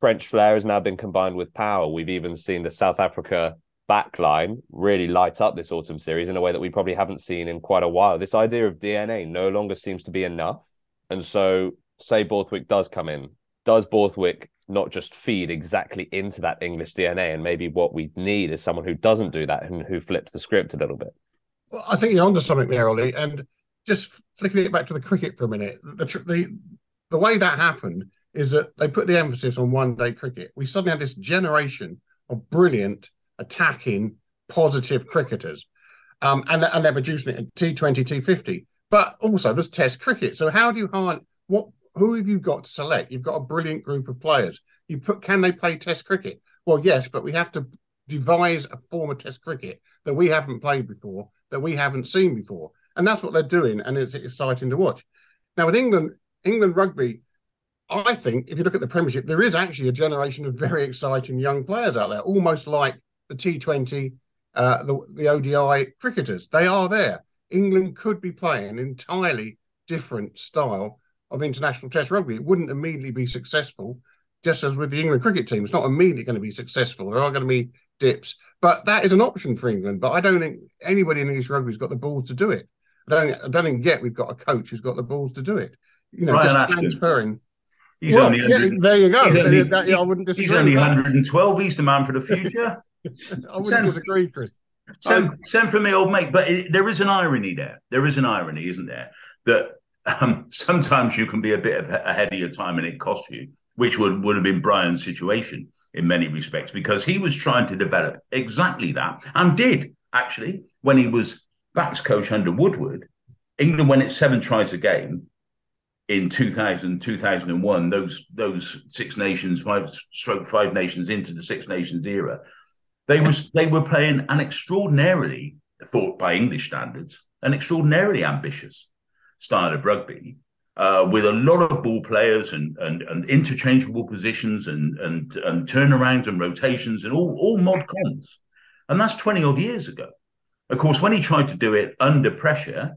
French flair has now been combined with power. We've even seen the South Africa backline really light up this autumn series in a way that we probably haven't seen in quite a while. This idea of DNA no longer seems to be enough. And so, say Borthwick does come in, does Borthwick not just feed exactly into that English DNA? And maybe what we need is someone who doesn't do that and who flips the script a little bit. Well, I think you're onto something there, Ollie. And just flicking it back to the cricket for a minute, the the, the way that happened is that they put the emphasis on one day cricket. We suddenly had this generation of brilliant attacking, positive cricketers. Um, and, and they're producing it in T20, T50. But also there's test cricket. So how do you hire what who have you got to select? You've got a brilliant group of players. You put can they play test cricket? Well, yes, but we have to devise a form of test cricket that we haven't played before, that we haven't seen before. And that's what they're doing, and it's exciting to watch. Now with England, England rugby, I think if you look at the Premiership, there is actually a generation of very exciting young players out there, almost like the T20, uh, the, the ODI cricketers. They are there. England could be playing an entirely different style of international test rugby. It wouldn't immediately be successful, just as with the England cricket team. It's not immediately going to be successful. There are going to be dips, but that is an option for England. But I don't think anybody in English rugby has got the balls to do it. I don't, I don't think yet we've got a coach who's got the balls to do it. You know, Ryan just Ashton. transferring. He's Well, only yeah, there you go. he's only- That- yeah, I wouldn't he's only 112. He's the man for the future. I wouldn't disagree, Chris. Send, Um, send from me, old mate. But it, there is an irony there. There is an irony, isn't there? That um, sometimes you can be a bit ahead of your time and it costs you, which would, would have been Brian's situation in many respects, because he was trying to develop exactly that and did actually when he was backs coach under Woodward. England went it seven tries a game in 2000, 2001, those those Six Nations, five stroke five nations into the Six Nations era they was they were playing an extraordinarily thought by English standards, an extraordinarily ambitious style of rugby, uh, with a lot of ball players and and, and interchangeable positions and and and turnarounds and rotations and all all mod cons, and that's twenty odd years ago. Of course, when he tried to do it under pressure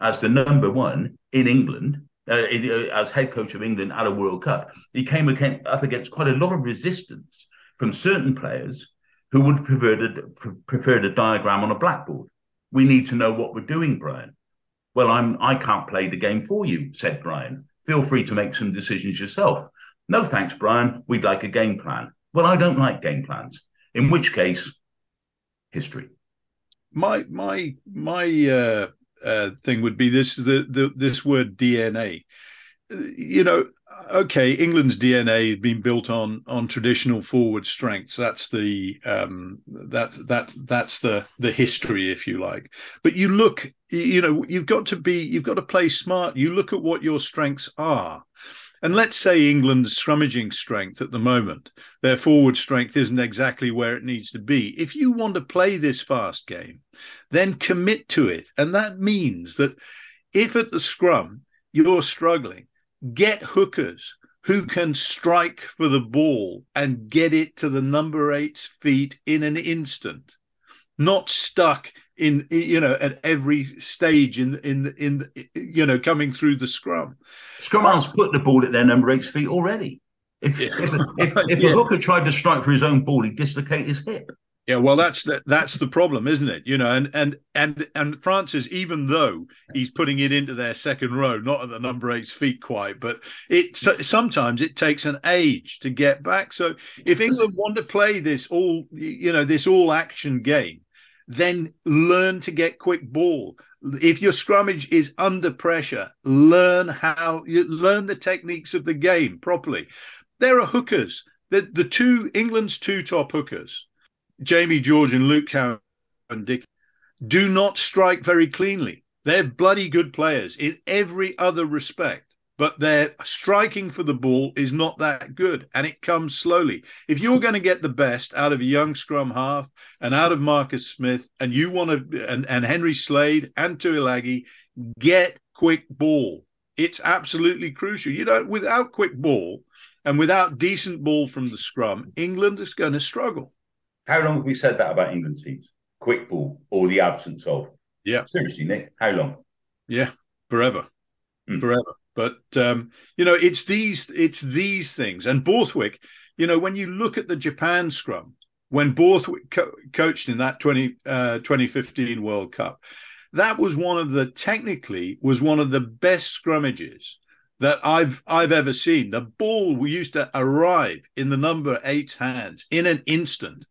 as the number one in England. Uh, in, uh, as head coach of England at a World Cup, he came up against quite a lot of resistance from certain players who would prefer the, prefer the diagram on a blackboard. We need to know what we're doing, Brian. Well, I'm I can't play the game for you, said Brian. Feel free to make some decisions yourself. No thanks, Brian. We'd like a game plan. Well, I don't like game plans. In which case, history. my my my uh, uh, thing would be this the, the this word DNA. You know, okay, England's DNA has been built on on traditional forward strengths. That's the um, that that that's the the history, if you like. But you look, you know, you've got to be, you've got to play smart. You look at what your strengths are. And let's say England's scrummaging strength at the moment, their forward strength isn't exactly where it needs to be. If you want to play this fast game, then commit to it. And that means that if at the scrum you're struggling, get hookers who can strike for the ball and get it to the number eight's feet in an instant, not stuck in you know at every stage in in in you know coming through the scrum. Scrum halves put the ball at their number eight's feet already. If Yeah. if, if, if Yeah. a hooker tried to strike for his own ball, he'd dislocate his hip. Yeah, well, that's the, that's the problem, isn't it? You know, and and and and Francis, even though he's putting it into their second row, not at the number eight's feet quite, but it so, sometimes it takes an age to get back. So if England want to play this all, you know, this all action game, then learn to get quick ball. If your scrummage is under pressure, learn how you learn the techniques of the game properly. There are hookers. The the two England's two top hookers. Jamie George and Luke Cowan Dick do not strike very cleanly. They're bloody good players in every other respect, but their striking for the ball is not that good and it comes slowly. If you're going to get the best out of a young scrum half and out of Marcus Smith and you want to and, and Henry Slade and Tuilagi, get quick ball. It's absolutely crucial. You know, without quick ball and without decent ball from the scrum, England is going to struggle. How long have we said that about England teams? Quick ball or the absence of? Yeah. Seriously, Nick, how long? Yeah, forever, Mm. forever. But um, you know, it's these it's these things. And Borthwick, you know, when you look at the Japan scrum, when Borthwick co- coached in that 20, uh, 2015 World Cup, that was one of the technically was one of the best scrummages that I've I've ever seen. The ball used to arrive in the number eight's hands in an instant.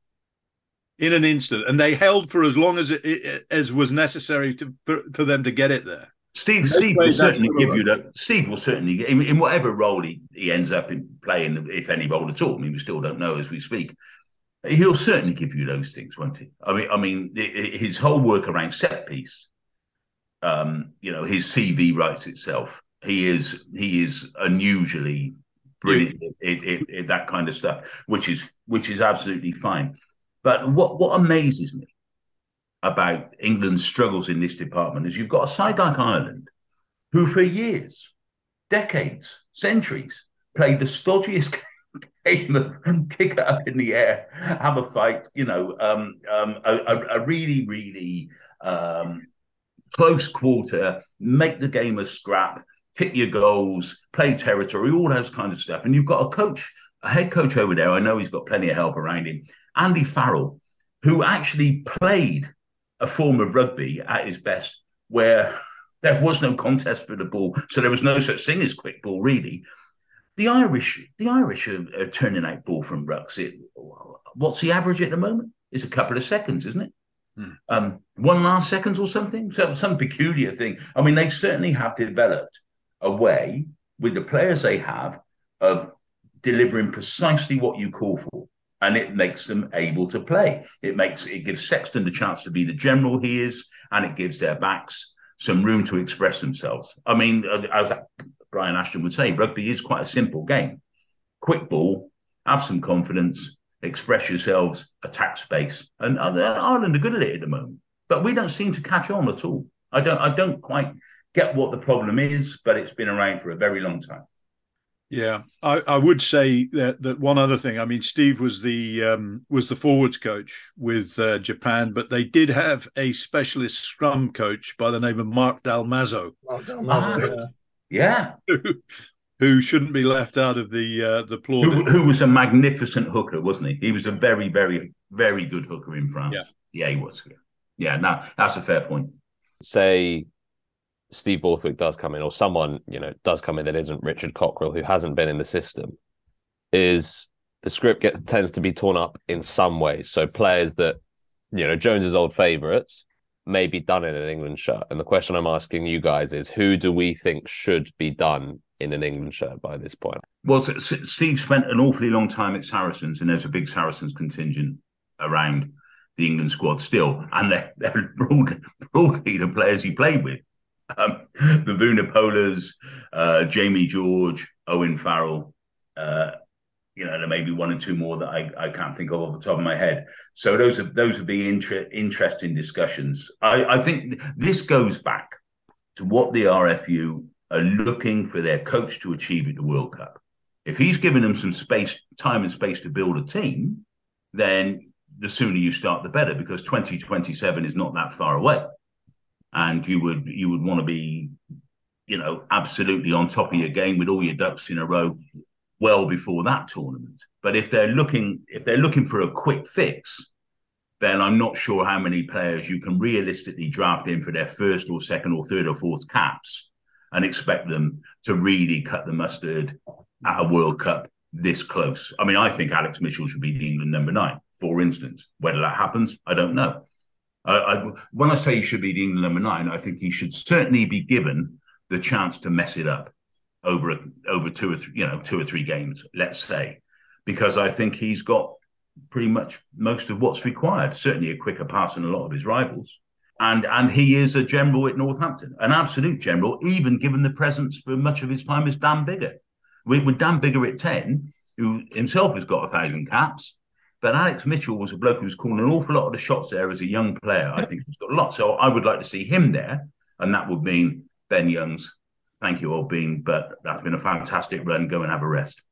In an instant, and they held for as long as it, it as was necessary to for, for them to get it there. Steve, Let's Steve will certainly give you that. Steve will certainly, in, in whatever role he, he ends up in playing, if any role at all. I mean, we still don't know as we speak. He'll certainly give you those things, won't he? I mean, I mean, his whole work around set piece, um, you know, his CV writes itself. He is he is unusually brilliant at, that kind of stuff, which is which is absolutely fine. But what what amazes me about England's struggles in this department is you've got a side like Ireland, who for years, decades, centuries played the stodgiest game of kick it up in the air, have a fight, you know, um, um, a, a, really, really um, close quarter, make the game a scrap, kick your goals, play territory, all those kind of stuff. And you've got a coach, head coach over there. I know he's got plenty of help around him, Andy Farrell, who actually played a form of rugby at his best where there was no contest for the ball. So there was no such thing as quick ball, really. The Irish, the Irish are, are turning out ball from rucks. It, what's the average at the moment? It's a couple of seconds, isn't it? Hmm. Um, one last seconds or something. So some peculiar thing. I mean, they certainly have developed a way with the players they have of delivering precisely what you call for and it makes them able to play. It makes it gives Sexton the chance to be the general he is, and it gives their backs some room to express themselves. I mean, as Brian Ashton would say, rugby is quite a simple game. Quick ball, have some confidence, express yourselves, attack space, and Ireland are good at it at the moment. But we don't seem to catch on at all. I don't. I don't quite get what the problem is, but it's been around for a very long time. Yeah, I, I would say that that one other thing. I mean, Steve was the um, was the forwards coach with uh, Japan, but they did have a specialist scrum coach by the name of Marc Dal Maso. Mark Dalmazzo, ah, yeah. Who, who shouldn't be left out of the uh, the plaudit. Who, who, was a magnificent hooker, wasn't he? He was a very, very, very good hooker in France. Yeah, yeah he was. Yeah, yeah. Now that's a fair point. Say Steve Borthwick does come in, or someone you know does come in that isn't Richard Cockerill, who hasn't been in the system, is the script gets tends to be torn up in some ways. So players that you know Jones's old favourites may be done in an England shirt, and the question I'm asking you guys is, who do we think should be done in an England shirt by this point? Well, Steve spent an awfully long time at Saracens, and there's a big Saracens contingent around the England squad still, and they're, they're broadly the players he played with um, the Vunipolas, uh, Jamie George, Owen Farrell. Uh, you know, there may be one or two more that I, I can't think of off the top of my head. So those are those would be inter- interesting discussions. I, I think this goes back to what the RFU are looking for their coach to achieve at the World Cup. If he's given them some space, time and space to build a team, then the sooner you start, the better, because 2027 is not that far away and you would you would want to be, you know, absolutely on top of your game with all your ducks in a row well before that tournament. But if they're looking if they're looking for a quick fix, then I'm not sure how many players you can realistically draft in for their first or second or third or fourth caps and expect them to really cut the mustard at a World Cup this close. I mean, I think Alex Mitchell should be the England number nine, for instance. Whether that happens, I don't know. I, when I say he should be the England number nine, I think he should certainly be given the chance to mess it up over over two or three, you know, two or three games, let's say, because I think he's got pretty much most of what's required. Certainly a quicker pass than a lot of his rivals, and and he is a general at Northampton, an absolute general, even given the presence for much of his time as Dan Biggar. With, with Dan Biggar at ten, who himself has got a thousand caps, but Alex Mitchell was a bloke who was calling an awful lot of the shots there as a young player. I think he's got a lot. So I would like to see him there. And that would mean Ben Youngs. Thank you, old Bean. But that's been a fantastic run. Go and have a rest.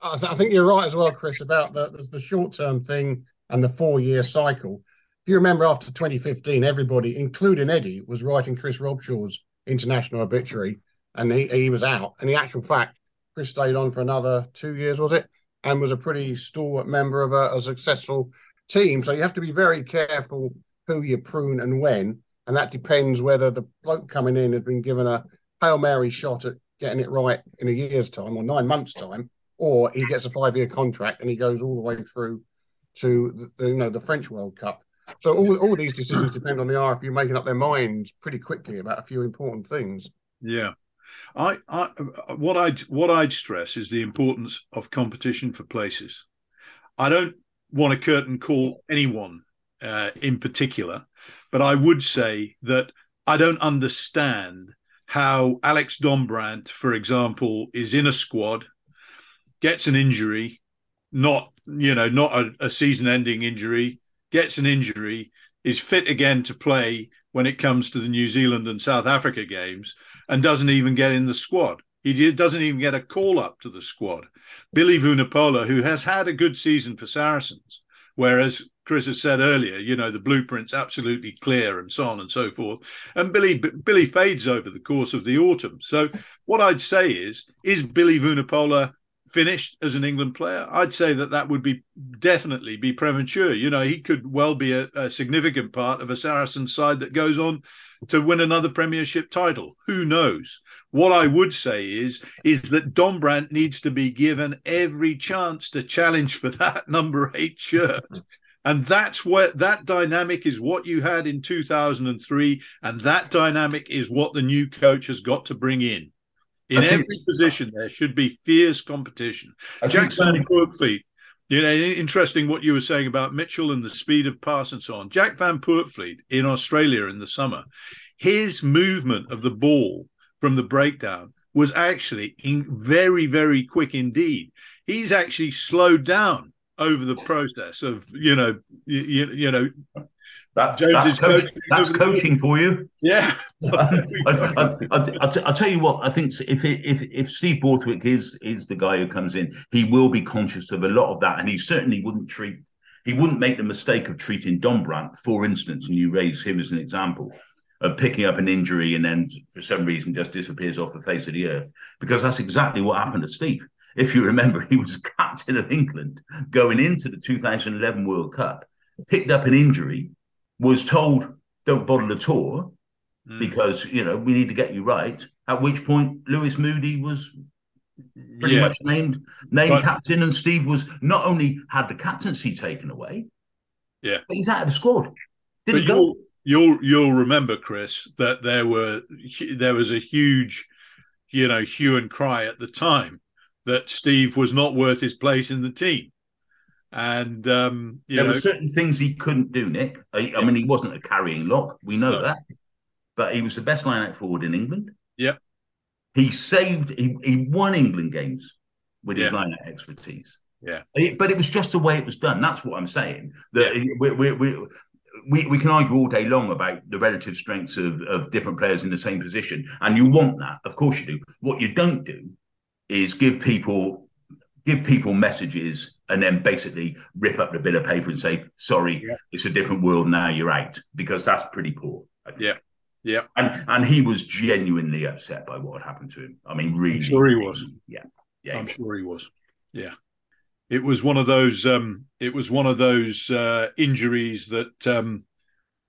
I, th- I think you're right as well, Chris, about the, the short term thing and the four year cycle. If you remember after 2015, everybody, including Eddie, was writing Chris Robshaw's international obituary and he, he was out. And the actual fact, Chris stayed on for another two years, was it? And was a pretty stalwart member of a, a successful team. So you have to be very careful who you prune and when. And that depends whether the bloke coming in has been given a Hail Mary shot at getting it right in a year's time or nine months' time, or he gets a five year contract and he goes all the way through to the, you know the French World Cup. So all, all these decisions depend on the RFU making up their minds pretty quickly about a few important things. Yeah. I, I, what I'd what I'd stress is the importance of competition for places. I don't want to curtain call anyone uh, in particular, but I would say that I don't understand how Alex Dombrandt, for example, is in a squad, gets an injury, not you know not a, a season-ending injury, gets an injury, is fit again to play when it comes to the New Zealand and South Africa games, and doesn't even get in the squad. He doesn't even get a call up to the squad. Billy Vunipola, who has had a good season for Saracens, whereas Chris has said earlier, you know, the blueprint's absolutely clear and so on and so forth. And Billy Billy fades over the course of the autumn. So what I'd say is, is Billy Vunipola finished as an England player? I'd say that that would be definitely be premature. You know, he could well be a, a significant part of a Saracen side that goes on to win another Premiership title. Who knows? What I would say is is that Dombrandt needs to be given every chance to challenge for that number eight shirt. And that's where that dynamic is what you had in 2003. And that dynamic is what the new coach has got to bring in. In every position, there should be fierce competition. Jack Van Poortvliet, you know, interesting what you were saying about Mitchell and the speed of pass and so on. Jack Van Poortvliet in Australia in the summer, his movement of the ball from the breakdown was actually very, very quick indeed. He's actually slowed down over the process of you know you, you know that, that's, coaching, that's coaching for you. Yeah. I, will tell you what. I think if if if Steve Borthwick is is the guy who comes in, he will be conscious of a lot of that, and he certainly wouldn't treat. He wouldn't make the mistake of treating Dombrandt, for instance, and you raise him as an example of picking up an injury and then for some reason just disappears off the face of the earth, because that's exactly what happened to Steve if you remember, he was captain of England going into the 2011 World Cup, picked up an injury, was told, don't bother the tour mm. because, you know, we need to get you right. At which point, Lewis Moody was pretty yeah. much named named but, captain, and Steve was not only had the captaincy taken away, yeah, but he's out of the squad. Didn't go. You'll, you'll you'll remember, Chris, that there were there was a huge, you know, hue and cry at the time that Steve was not worth his place in the team. And um, there know, were certain things he couldn't do, Nick. I, I mean, he wasn't a carrying lock. We know no. that, but he was the best line out forward in England. Yeah, he saved. He, he won England games with his yeah. line out expertise. Yeah, but it was just the way it was done. That's what I'm saying. That yeah. we, we, we, we, we can argue all day long about the relative strengths of, of different players in the same position, and you want that, of course you do. What you don't do is give people give people messages and then basically rip up the bit of paper and say, sorry, yeah. it's a different world now, you're out. Because that's pretty poor. Yeah. Yeah. And and he was genuinely upset by what had happened to him. I mean, really. I'm sure he was. Yeah. Yeah. I'm he sure he was. Yeah. It was one of those um it was one of those uh injuries that um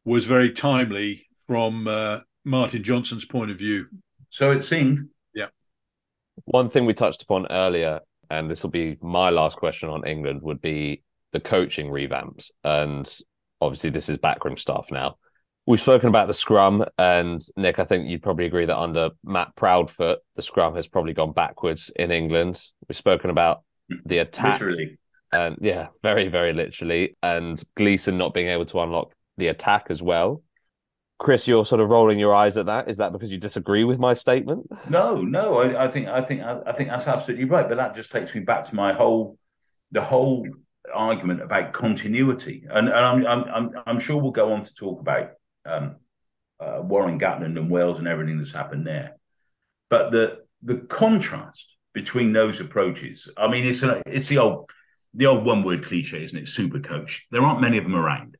was very timely from uh Martin Johnson's point of view. So it seemed. Yeah. One thing we touched upon earlier, and this will be my last question on England, would be the coaching revamps. And obviously, this is backroom stuff now. We've spoken about the scrum, and Nick, I think you'd probably agree that under Matt Proudfoot, the scrum has probably gone backwards in England. We've spoken about the attack. Literally. And yeah, very, very literally. And Gleeson not being able to unlock the attack as well. Chris, you're sort of rolling your eyes at that. Is that because you disagree with my statement? No, no. I, I think I think I, think that's absolutely right. But that just takes me back to my whole the whole argument about continuity, and, and I'm, I'm I'm sure we'll go on to talk about um, uh, Warren Gatland and Wales and everything that's happened there. But the the contrast between those approaches, I mean, it's a, it's the old the old one word cliche, isn't it? Super coach. There aren't many of them around.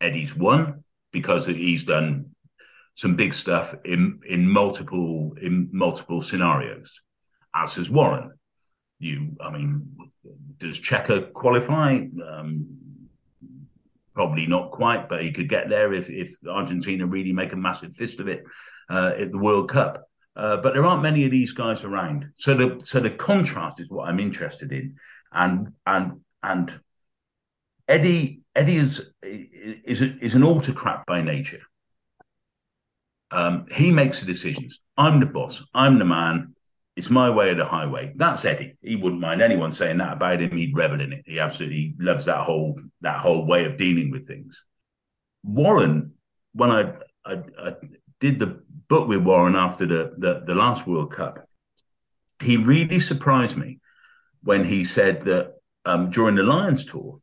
Eddie's one because he's done some big stuff in in multiple in multiple scenarios, as has Warren. You, I mean, does Cheika qualify? Um, probably not quite, but he could get there if if Argentina really make a massive fist of it uh, at the World Cup. Uh, but there aren't many of these guys around. So the so the contrast is what I'm interested in, and and and Eddie Eddie is is is an autocrat by nature. Um, he makes the decisions. I'm the boss. I'm the man. It's my way or the highway. That's Eddie. He wouldn't mind anyone saying that about him. He'd revel in it. He absolutely loves that whole that whole way of dealing with things. Warren, when I, I, I did the book with Warren after the, the the last World Cup, he really surprised me when he said that um, during the Lions tour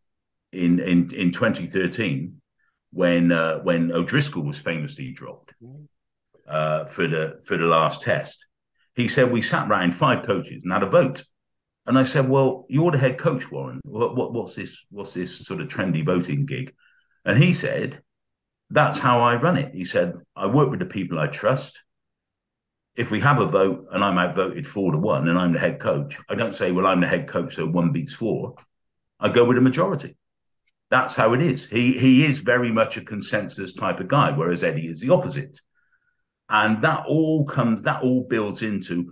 in in, in 2013, when uh, when O'Driscoll was famously dropped uh, for the for the last test, he said we sat around five coaches and had a vote. And I said, "Well, you're the head coach, Warren. What, what, what's this? What's this sort of trendy voting gig?" And he said, "That's how I run it." He said, "I work with the people I trust if we have a vote and I'm outvoted four to one and I'm the head coach, I don't say, well, I'm the head coach, so one beats four. I go with a majority. That's how it is. He he is very much a consensus type of guy, whereas Eddie is the opposite. And that all comes, that all builds into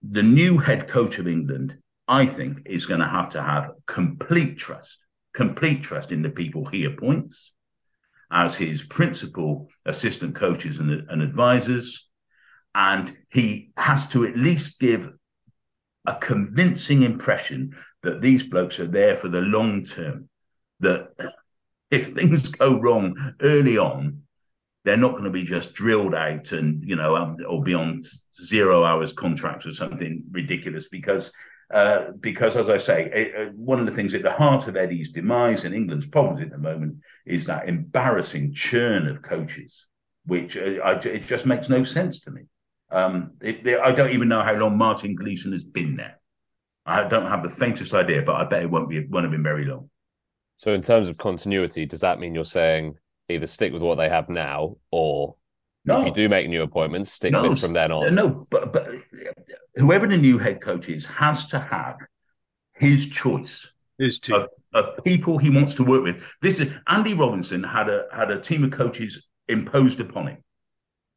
the new head coach of England, I think, is going to have to have complete trust, complete trust in the people he appoints as his principal assistant coaches and, and advisors and he has to at least give a convincing impression that these blokes are there for the long term. That if things go wrong early on, they're not going to be just drilled out and you know um, or be on zero hours contracts or something ridiculous because uh, because as I say, it, uh, one of the things at the heart of Eddie's demise and England's problems at the moment is that embarrassing churn of coaches, which uh, I, it just makes no sense to me. Um, it, I don't even know how long Martin Gleeson has been there. I don't have the faintest idea, but I bet it won't be won't have been very long. So, in terms of continuity, does that mean you're saying either stick with what they have now, or no. if you do make new appointments, stick no, with from then on? No, but but whoever the new head coach is has to have his choice. His team. Of, of people he wants to work with. This is Andy Robinson had a had a team of coaches imposed upon him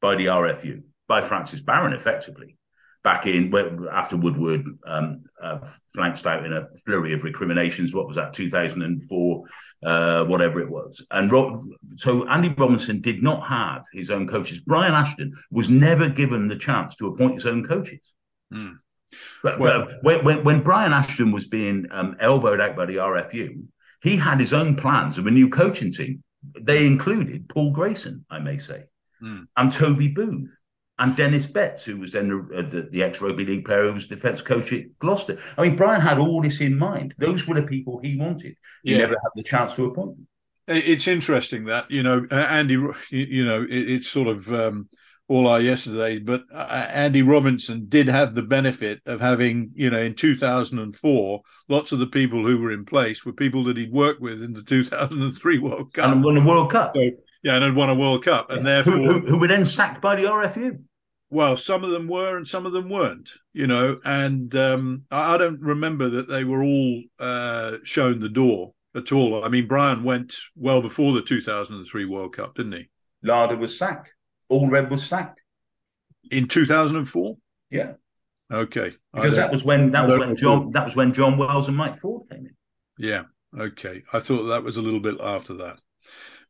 by the RFU by Francis Baron, effectively, back in after Woodward um, uh, flanked out in a flurry of recriminations. What was that, 2004, uh, whatever it was. And Rob, so Andy Robinson did not have his own coaches. Brian Ashton was never given the chance to appoint his own coaches. Mm. But, well, but when, when, when, Brian Ashton was being um, elbowed out by the RFU, he had his own plans of a new coaching team. They included Paul Grayson, I may say, mm. and Toby Booth and Dennis Betts, who was then the, uh, the, the ex rugby league player who was defence coach at Gloucester. I mean, Brian had all this in mind. Those were the people he wanted. He yeah. never had the chance to appoint them. It's interesting that you know Andy. You know, it's sort of um, all our yesterday, but uh, Andy Robinson did have the benefit of having, you know, in 2004, lots of the people who were in place were people that he'd worked with in the 2003 World Cup and won the World Cup. So, yeah, and had won a World Cup, and therefore who, who, who were then sacked by the RFU. Well, some of them were, and some of them weren't. You know, and um, I, I, don't remember that they were all uh, shown the door at all. I mean, Brian went well before the 2003 World Cup, didn't he? Larder was sacked. Alred was sacked in 2004. Yeah. Okay. Because that was when that was when John that was when John Wells and Mike Ford came in. Yeah. Okay. I thought that was a little bit after that,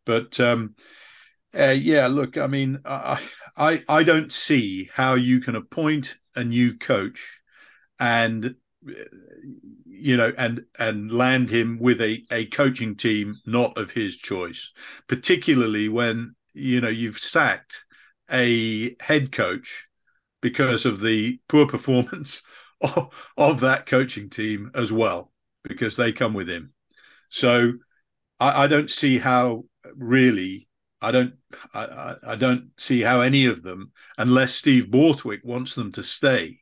but um, uh, yeah. Look, I mean, I I I don't see how you can appoint a new coach and you know and and land him with a a coaching team not of his choice particularly when you know you've sacked a head coach because of the poor performance of, of that coaching team as well because they come with him. So I, I don't see how really I don't I, I don't see how any of them, unless Steve Borthwick wants them to stay,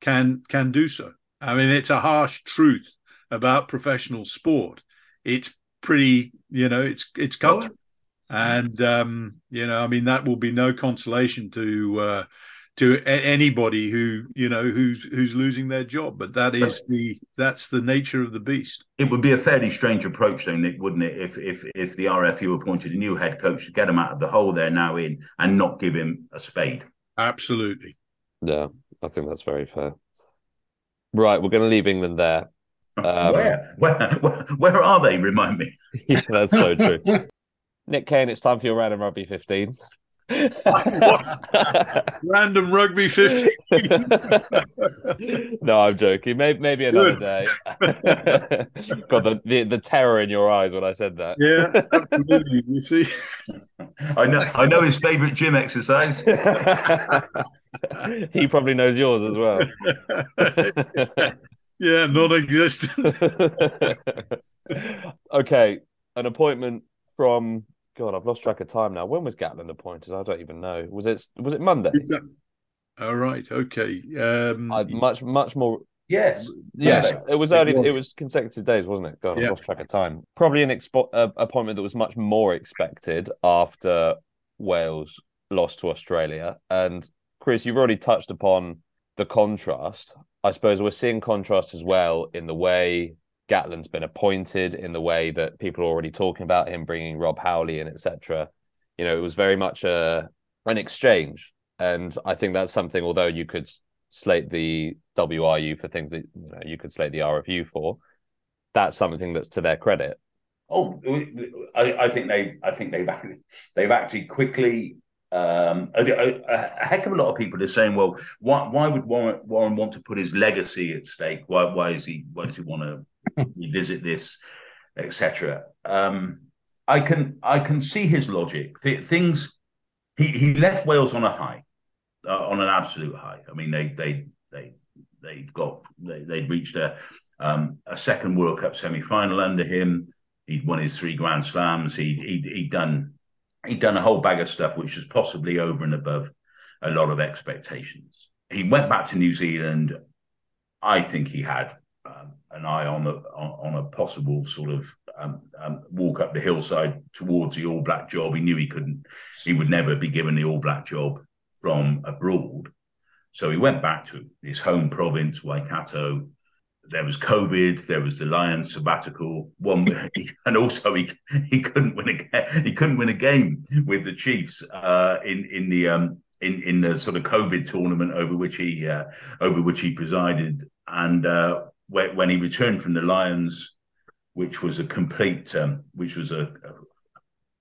can can do so. I mean, it's a harsh truth about professional sport. It's pretty, you know, it's it's cut, oh. and um, you know, I mean, that will be no consolation to uh, to a- anybody who you know who's who's losing their job but that is the that's the nature of the beast. It would be a fairly strange approach though nick wouldn't it if if if the rfu appointed a new head coach to get him out of the hole they're now in and not give him a spade? Absolutely. Yeah i think that's very fair. Right we're going to leave england there. Um, where? where where where are they remind me? Yeah that's so true. Nick Cain it's time for your random rugby 15 Random rugby 15. no, I'm joking. Maybe, maybe another day. God, the, the, the terror in your eyes when I said that. Yeah, absolutely. You see, I know. I know his favourite gym exercise. he probably knows yours as well. yeah, non-existent. okay, an appointment from God. I've lost track of time now. When was Gatland appointed? I don't even know. Was it was it Monday? All right. Okay. Um, I, much much more. yes. Yeah, Yes. it was It early. was. It was consecutive days, wasn't it? God, Yeah. I've lost track of time. Probably an expo- uh, appointment that was much more expected after Wales lost to Australia. And Chris, you've already touched upon the contrast. I suppose we're seeing contrast as well in the way Gatland's been appointed, in the way that people are already talking about him bringing Rob Howley in, etc. You know, it was very much a an exchange, and I think that's something. Although you could slate the WRU for things that you know you could slate the RFU for, that's something that's to their credit. Oh, I, I think they. I think they've they've acted quickly. Um, a, a, a heck of a lot of people are saying, "Well, why why would Warren, Warren want to put his legacy at stake? Why why is he why does he want to revisit this, etc." Um, I can I can see his logic. Th- things he he left Wales on a high, uh, on an absolute high. I mean, they they they they got they they'd reached a um, a second World Cup semi final under him. He'd won his three Grand Slams. He'd, he'd he'd done he'd done a whole bag of stuff, which was possibly over and above a lot of expectations. He went back to New Zealand. I think he had um, an eye on a on, on a possible sort of um, um, walk up the hillside towards the All Black job. He knew he couldn't, he would never be given the All Black job from abroad. So he went back to his home province, Waikato. There was COVID. There was the Lions sabbatical. One, and also he he couldn't win a he couldn't win a game with the Chiefs uh, in in the um, in in the sort of COVID tournament over which he uh, over which he presided. And uh, when, when he returned from the Lions, which was a complete um, which was a, a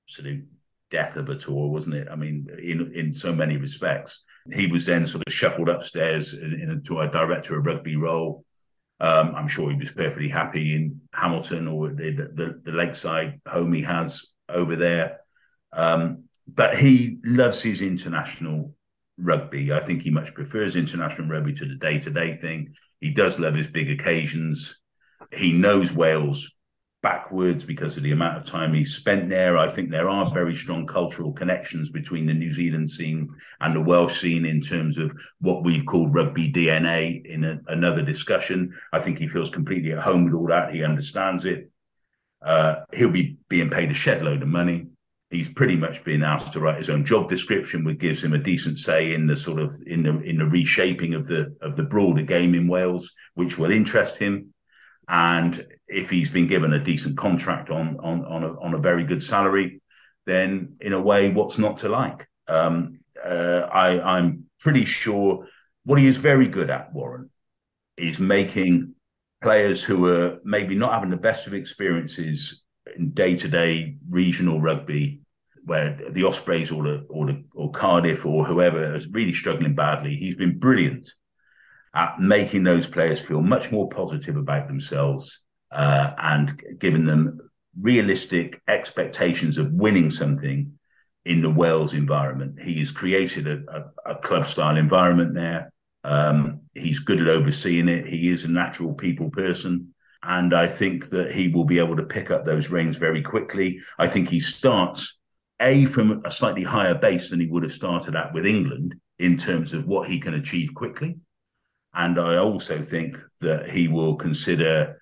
absolute death of a tour, wasn't it? I mean, in in so many respects. He was then sort of shuffled upstairs in, into a director of rugby role. Um, I'm sure he was perfectly happy in Hamilton or the, the, the lakeside home he has over there. Um, but he loves his international rugby. I think he much prefers international rugby to the day to day thing. He does love his big occasions. He knows Wales backwards because of the amount of time he's spent there. I think there are very strong cultural connections between the New Zealand scene and the Welsh scene in terms of what we've called rugby DNA in a, another discussion. I think he feels completely at home with all that. He understands it. Uh, he'll be being paid a shed load of money. He's pretty much been asked to write his own job description, which gives him a decent say in the sort of in the in the reshaping of the of the broader game in Wales, which will interest him. And if he's been given a decent contract on on on a, on a very good salary, then in a way, what's not to like? Um, uh, I, I'm pretty sure what he is very good at, Warren, is making players who are maybe not having the best of experiences in day to day regional rugby, where the Ospreys or the, or the, or Cardiff or whoever is really struggling badly. He's been brilliant at making those players feel much more positive about themselves uh, and giving them realistic expectations of winning something in the Wales environment. He has created a, a, a club style environment there. Um, he's good at overseeing it. He is a natural people person. And I think that he will be able to pick up those reins very quickly. I think he starts a from a slightly higher base than he would have started at with England in terms of what he can achieve quickly. And I also think that he will consider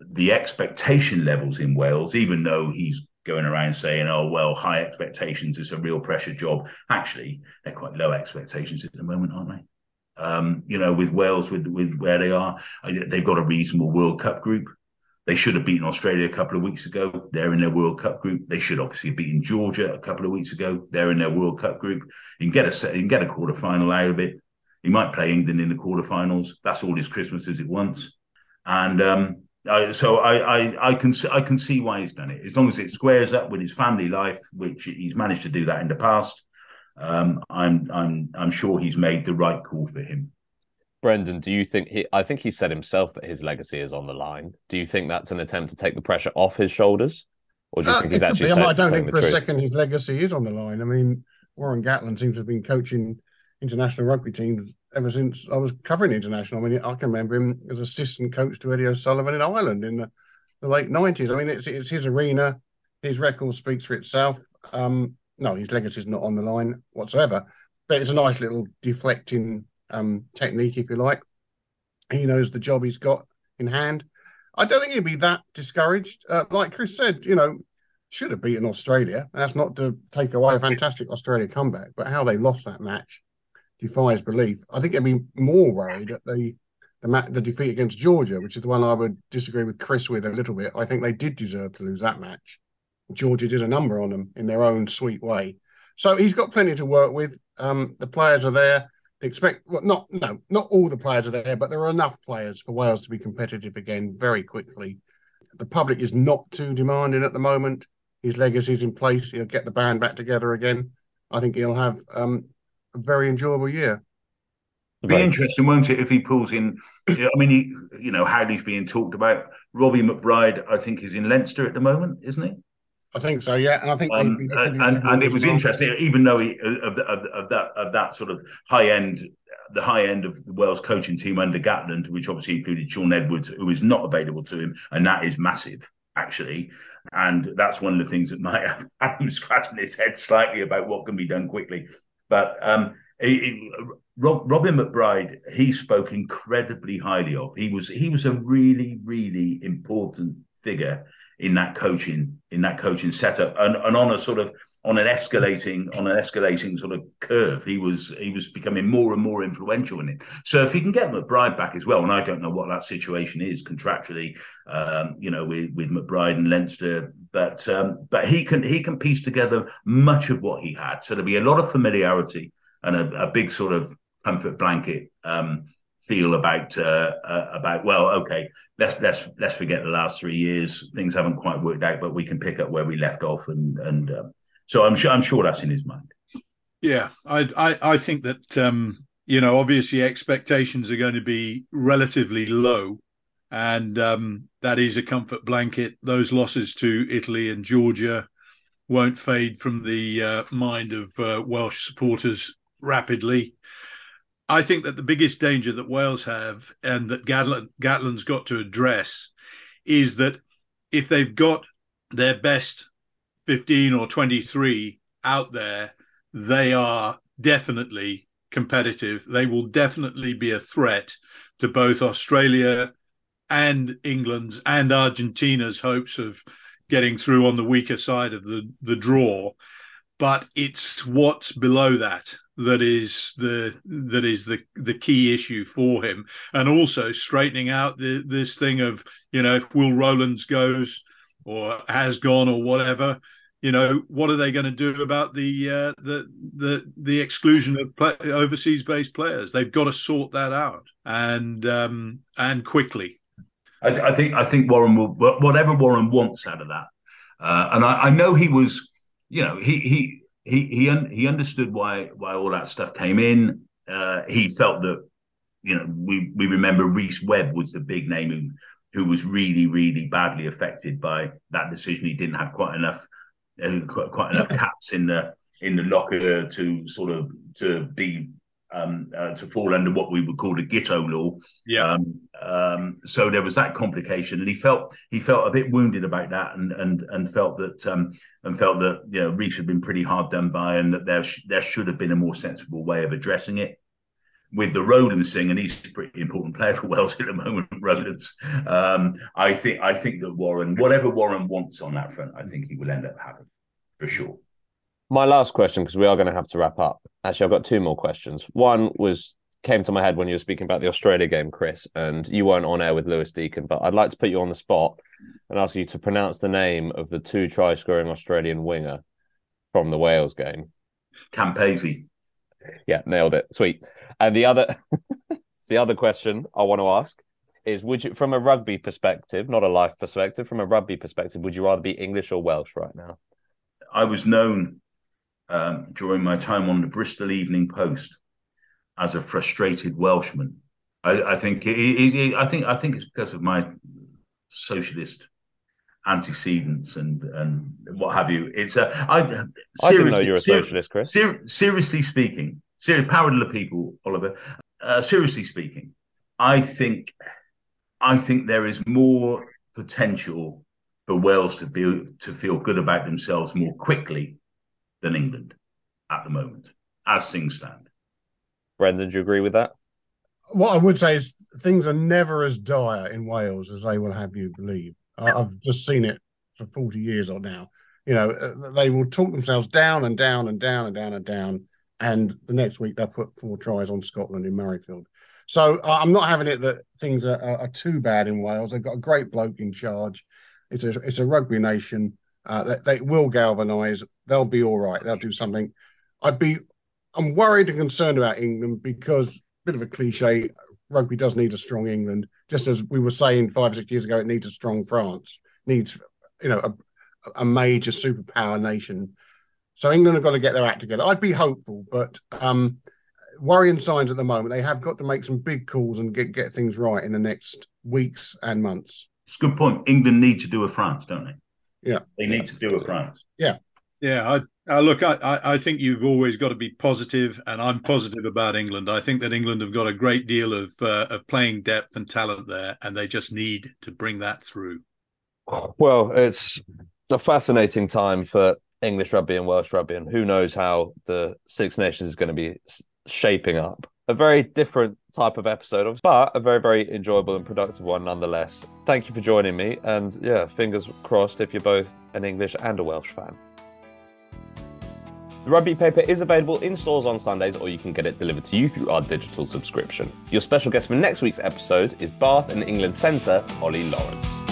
the expectation levels in Wales, even though he's going around saying, oh, well, high expectations is a real pressure job. Actually, they're quite low expectations at the moment, aren't they? Um, you know, with Wales, with, with where they are, they've got a reasonable World Cup group. They should have beaten Australia a couple of weeks ago. They're in their World Cup group. They should obviously have beaten Georgia a couple of weeks ago. They're in their World Cup group. You can get a set, you can get a quarter final out of it. He might play England in the quarterfinals. That's all his Christmases it wants. And um, I, so I, I, I can I can see why he's done it. As long as it squares up with his family life, which he's managed to do that in the past. um, I'm I'm I'm sure he's made the right call for him. Brendan, do you think he? I think he said himself that his legacy is on the line. Do you think that's an attempt to take the pressure off his shoulders, or do you Uh, think he's actually? be. I, saying- I don't think the for a truth? second his legacy is on the line. I mean, Warren Gatland seems to have been coaching international rugby teams ever since I was covering international. I mean, I can remember him as assistant coach to Eddie O'Sullivan in Ireland in the, the late nineties. I mean, it's it's his arena. His record speaks for itself. Um, no, his legacy is not on the line whatsoever. But it's a nice little deflecting um, technique, if you like. He knows the job he's got in hand. I don't think he'd be that discouraged. Uh, like Chris said, you know, should have beaten Australia. That's not to take away a fantastic Australia comeback, but how they lost that match defies belief. I think I'd be more worried at the the, the defeat against Georgia, which is the one I would disagree with Chris with a little bit. I think they did deserve to lose that match. Georgia did a number on them in their own sweet way. So he's got plenty to work with. Um, the players are there. They expect well, not no, not all the players are there, but there are enough players for Wales to be competitive again very quickly. The public is not too demanding at the moment. His legacy is in place. He'll get the band back together again. I think he'll have um, a very enjoyable year. Be Right. interesting, won't it, if he pulls in? I mean, he, you know, Howley's being talked about. Robbie McBryde, I think, is in Leinster at the moment, isn't he? I think so, yeah. And I think Um, they'd be looking and, at and, and it was well. interesting, even though he of, the, of, of that of that sort of high end, the high end of the Wales coaching team under Gatland, which obviously included Shaun Edwards, who is not available to him, and that is massive actually. And that's one of the things that might have had him scratching his head slightly about what can be done quickly. But um, it, it, Rob, Robin McBryde, he spoke incredibly highly of. He was he was a really really important figure in that coaching in that coaching setup, and, and on a sort of on an escalating on an escalating sort of curve. He was he was becoming more and more influential in it. So if he can get McBryde back as well, and I don't know what that situation is contractually, um, you know, with with McBryde and Leinster, but um, but he can he can piece together much of what he had. So there'll be a lot of familiarity and a, a big sort of comfort blanket um, feel about uh, uh, about well, okay, let's let's let's forget the last three years. Things haven't quite worked out, but we can pick up where we left off, and and um, so I'm sure I'm sure that's in his mind. Yeah, I I, I think that um, you know obviously expectations are going to be relatively low, and um, that is a comfort blanket. Those losses to Italy and Georgia won't fade from the uh, mind of uh, Welsh supporters rapidly. I think that the biggest danger that Wales have and that Gatland, Gatland's got to address is that if they've got their best 15 or 23 out there, they are definitely competitive. They will definitely be a threat to both Australia and England's and Argentina's hopes of getting through on the weaker side of the, the draw. But it's what's below that that is the that is the the key issue for him, and also straightening out the, this thing of you know if Will Rowlands goes or has gone or whatever, you know what are they going to do about the uh, the the the exclusion of play, overseas based players? They've got to sort that out and um, and quickly. I, th- I think I think Warren will whatever Warren wants out of that, uh, and I, I know he was, you know, he he he he un- he understood why why all that stuff came in. Uh, he felt that, you know, we we remember Rhys Webb was the big name who who was really really badly affected by that decision. He didn't have quite enough uh, quite, quite enough caps in the in the locker to sort of to be um, uh, to fall under what we would call the Gatland law. Yeah. Um, um, so there was that complication, and he felt he felt a bit wounded about that, and and and felt that um, and felt that you know Rhys had been pretty hard done by, and that there sh- there should have been a more sensible way of addressing it. With the Rowlands thing, and he's a pretty important player for Wales at the moment. Rowlands, um, I think I think that Warren, whatever Warren wants on that front, I think he will end up having for sure. My last question, because we are going to have to wrap up. Actually, I've got two more questions. One was came to my head when you were speaking about the Australia game, Chris, and you weren't on air with Lewis Deacon, but I'd like to put you on the spot and ask you to pronounce the name of the two try scoring Australian winger from the Wales game. Campese. Yeah, nailed it. Sweet. And the other the other question I want to ask is would you from a rugby perspective, not a life perspective, from a rugby perspective, would you rather be English or Welsh right now? I was known um, during my time on the Bristol Evening Post as a frustrated Welshman. I, I think it, it, it, I think I think it's because of my socialist antecedents and and what have you. It's a I, I didn't know you're a socialist, Chris. Ser- seriously speaking, seriously, power to the people, Oliver. Uh, seriously speaking, I think I think there is more potential for Wales to be to feel good about themselves more quickly than England at the moment, as things stand. Brendan, do you agree with that? What I would say is things are never as dire in Wales as they will have you believe. I've just seen it for 40 years or now. You know, uh, they will talk themselves down and down and down and down and down. And the next week they'll put four tries on Scotland in Murrayfield. So I'm not having it that things are, are, too bad in Wales. They've got a great bloke in charge. It's a it's a rugby nation. Uh, they, they will galvanise. They'll be all right. They'll do something. I'd be. I'm worried and concerned about England because bit of a cliche. Rugby does need a strong England, just as we were saying five or six years ago. It needs a strong France. Needs you know a, a major superpower nation. So England have got to get their act together. I'd be hopeful, but um, worrying signs at the moment. They have got to make some big calls and get get things right in the next weeks and months. It's a good point. England need to do a France, don't they? Yeah, they need to do a France. Yeah, yeah. I, uh, look, I, I think you've always got to be positive, and I'm positive about England. I think that England have got a great deal of uh, of playing depth and talent there, and they just need to bring that through. Well, it's a fascinating time for English rugby and Welsh rugby, and who knows how the Six Nations is going to be shaping up. A very different type of episode, but a very, very enjoyable and productive one nonetheless. Thank you for joining me, and yeah, fingers crossed if you're both an English and a Welsh fan. The Rugby Paper is available in stores on Sundays, or you can get it delivered to you through our digital subscription. Your special guest for next week's episode is Bath and England centre, Ollie Lawrence.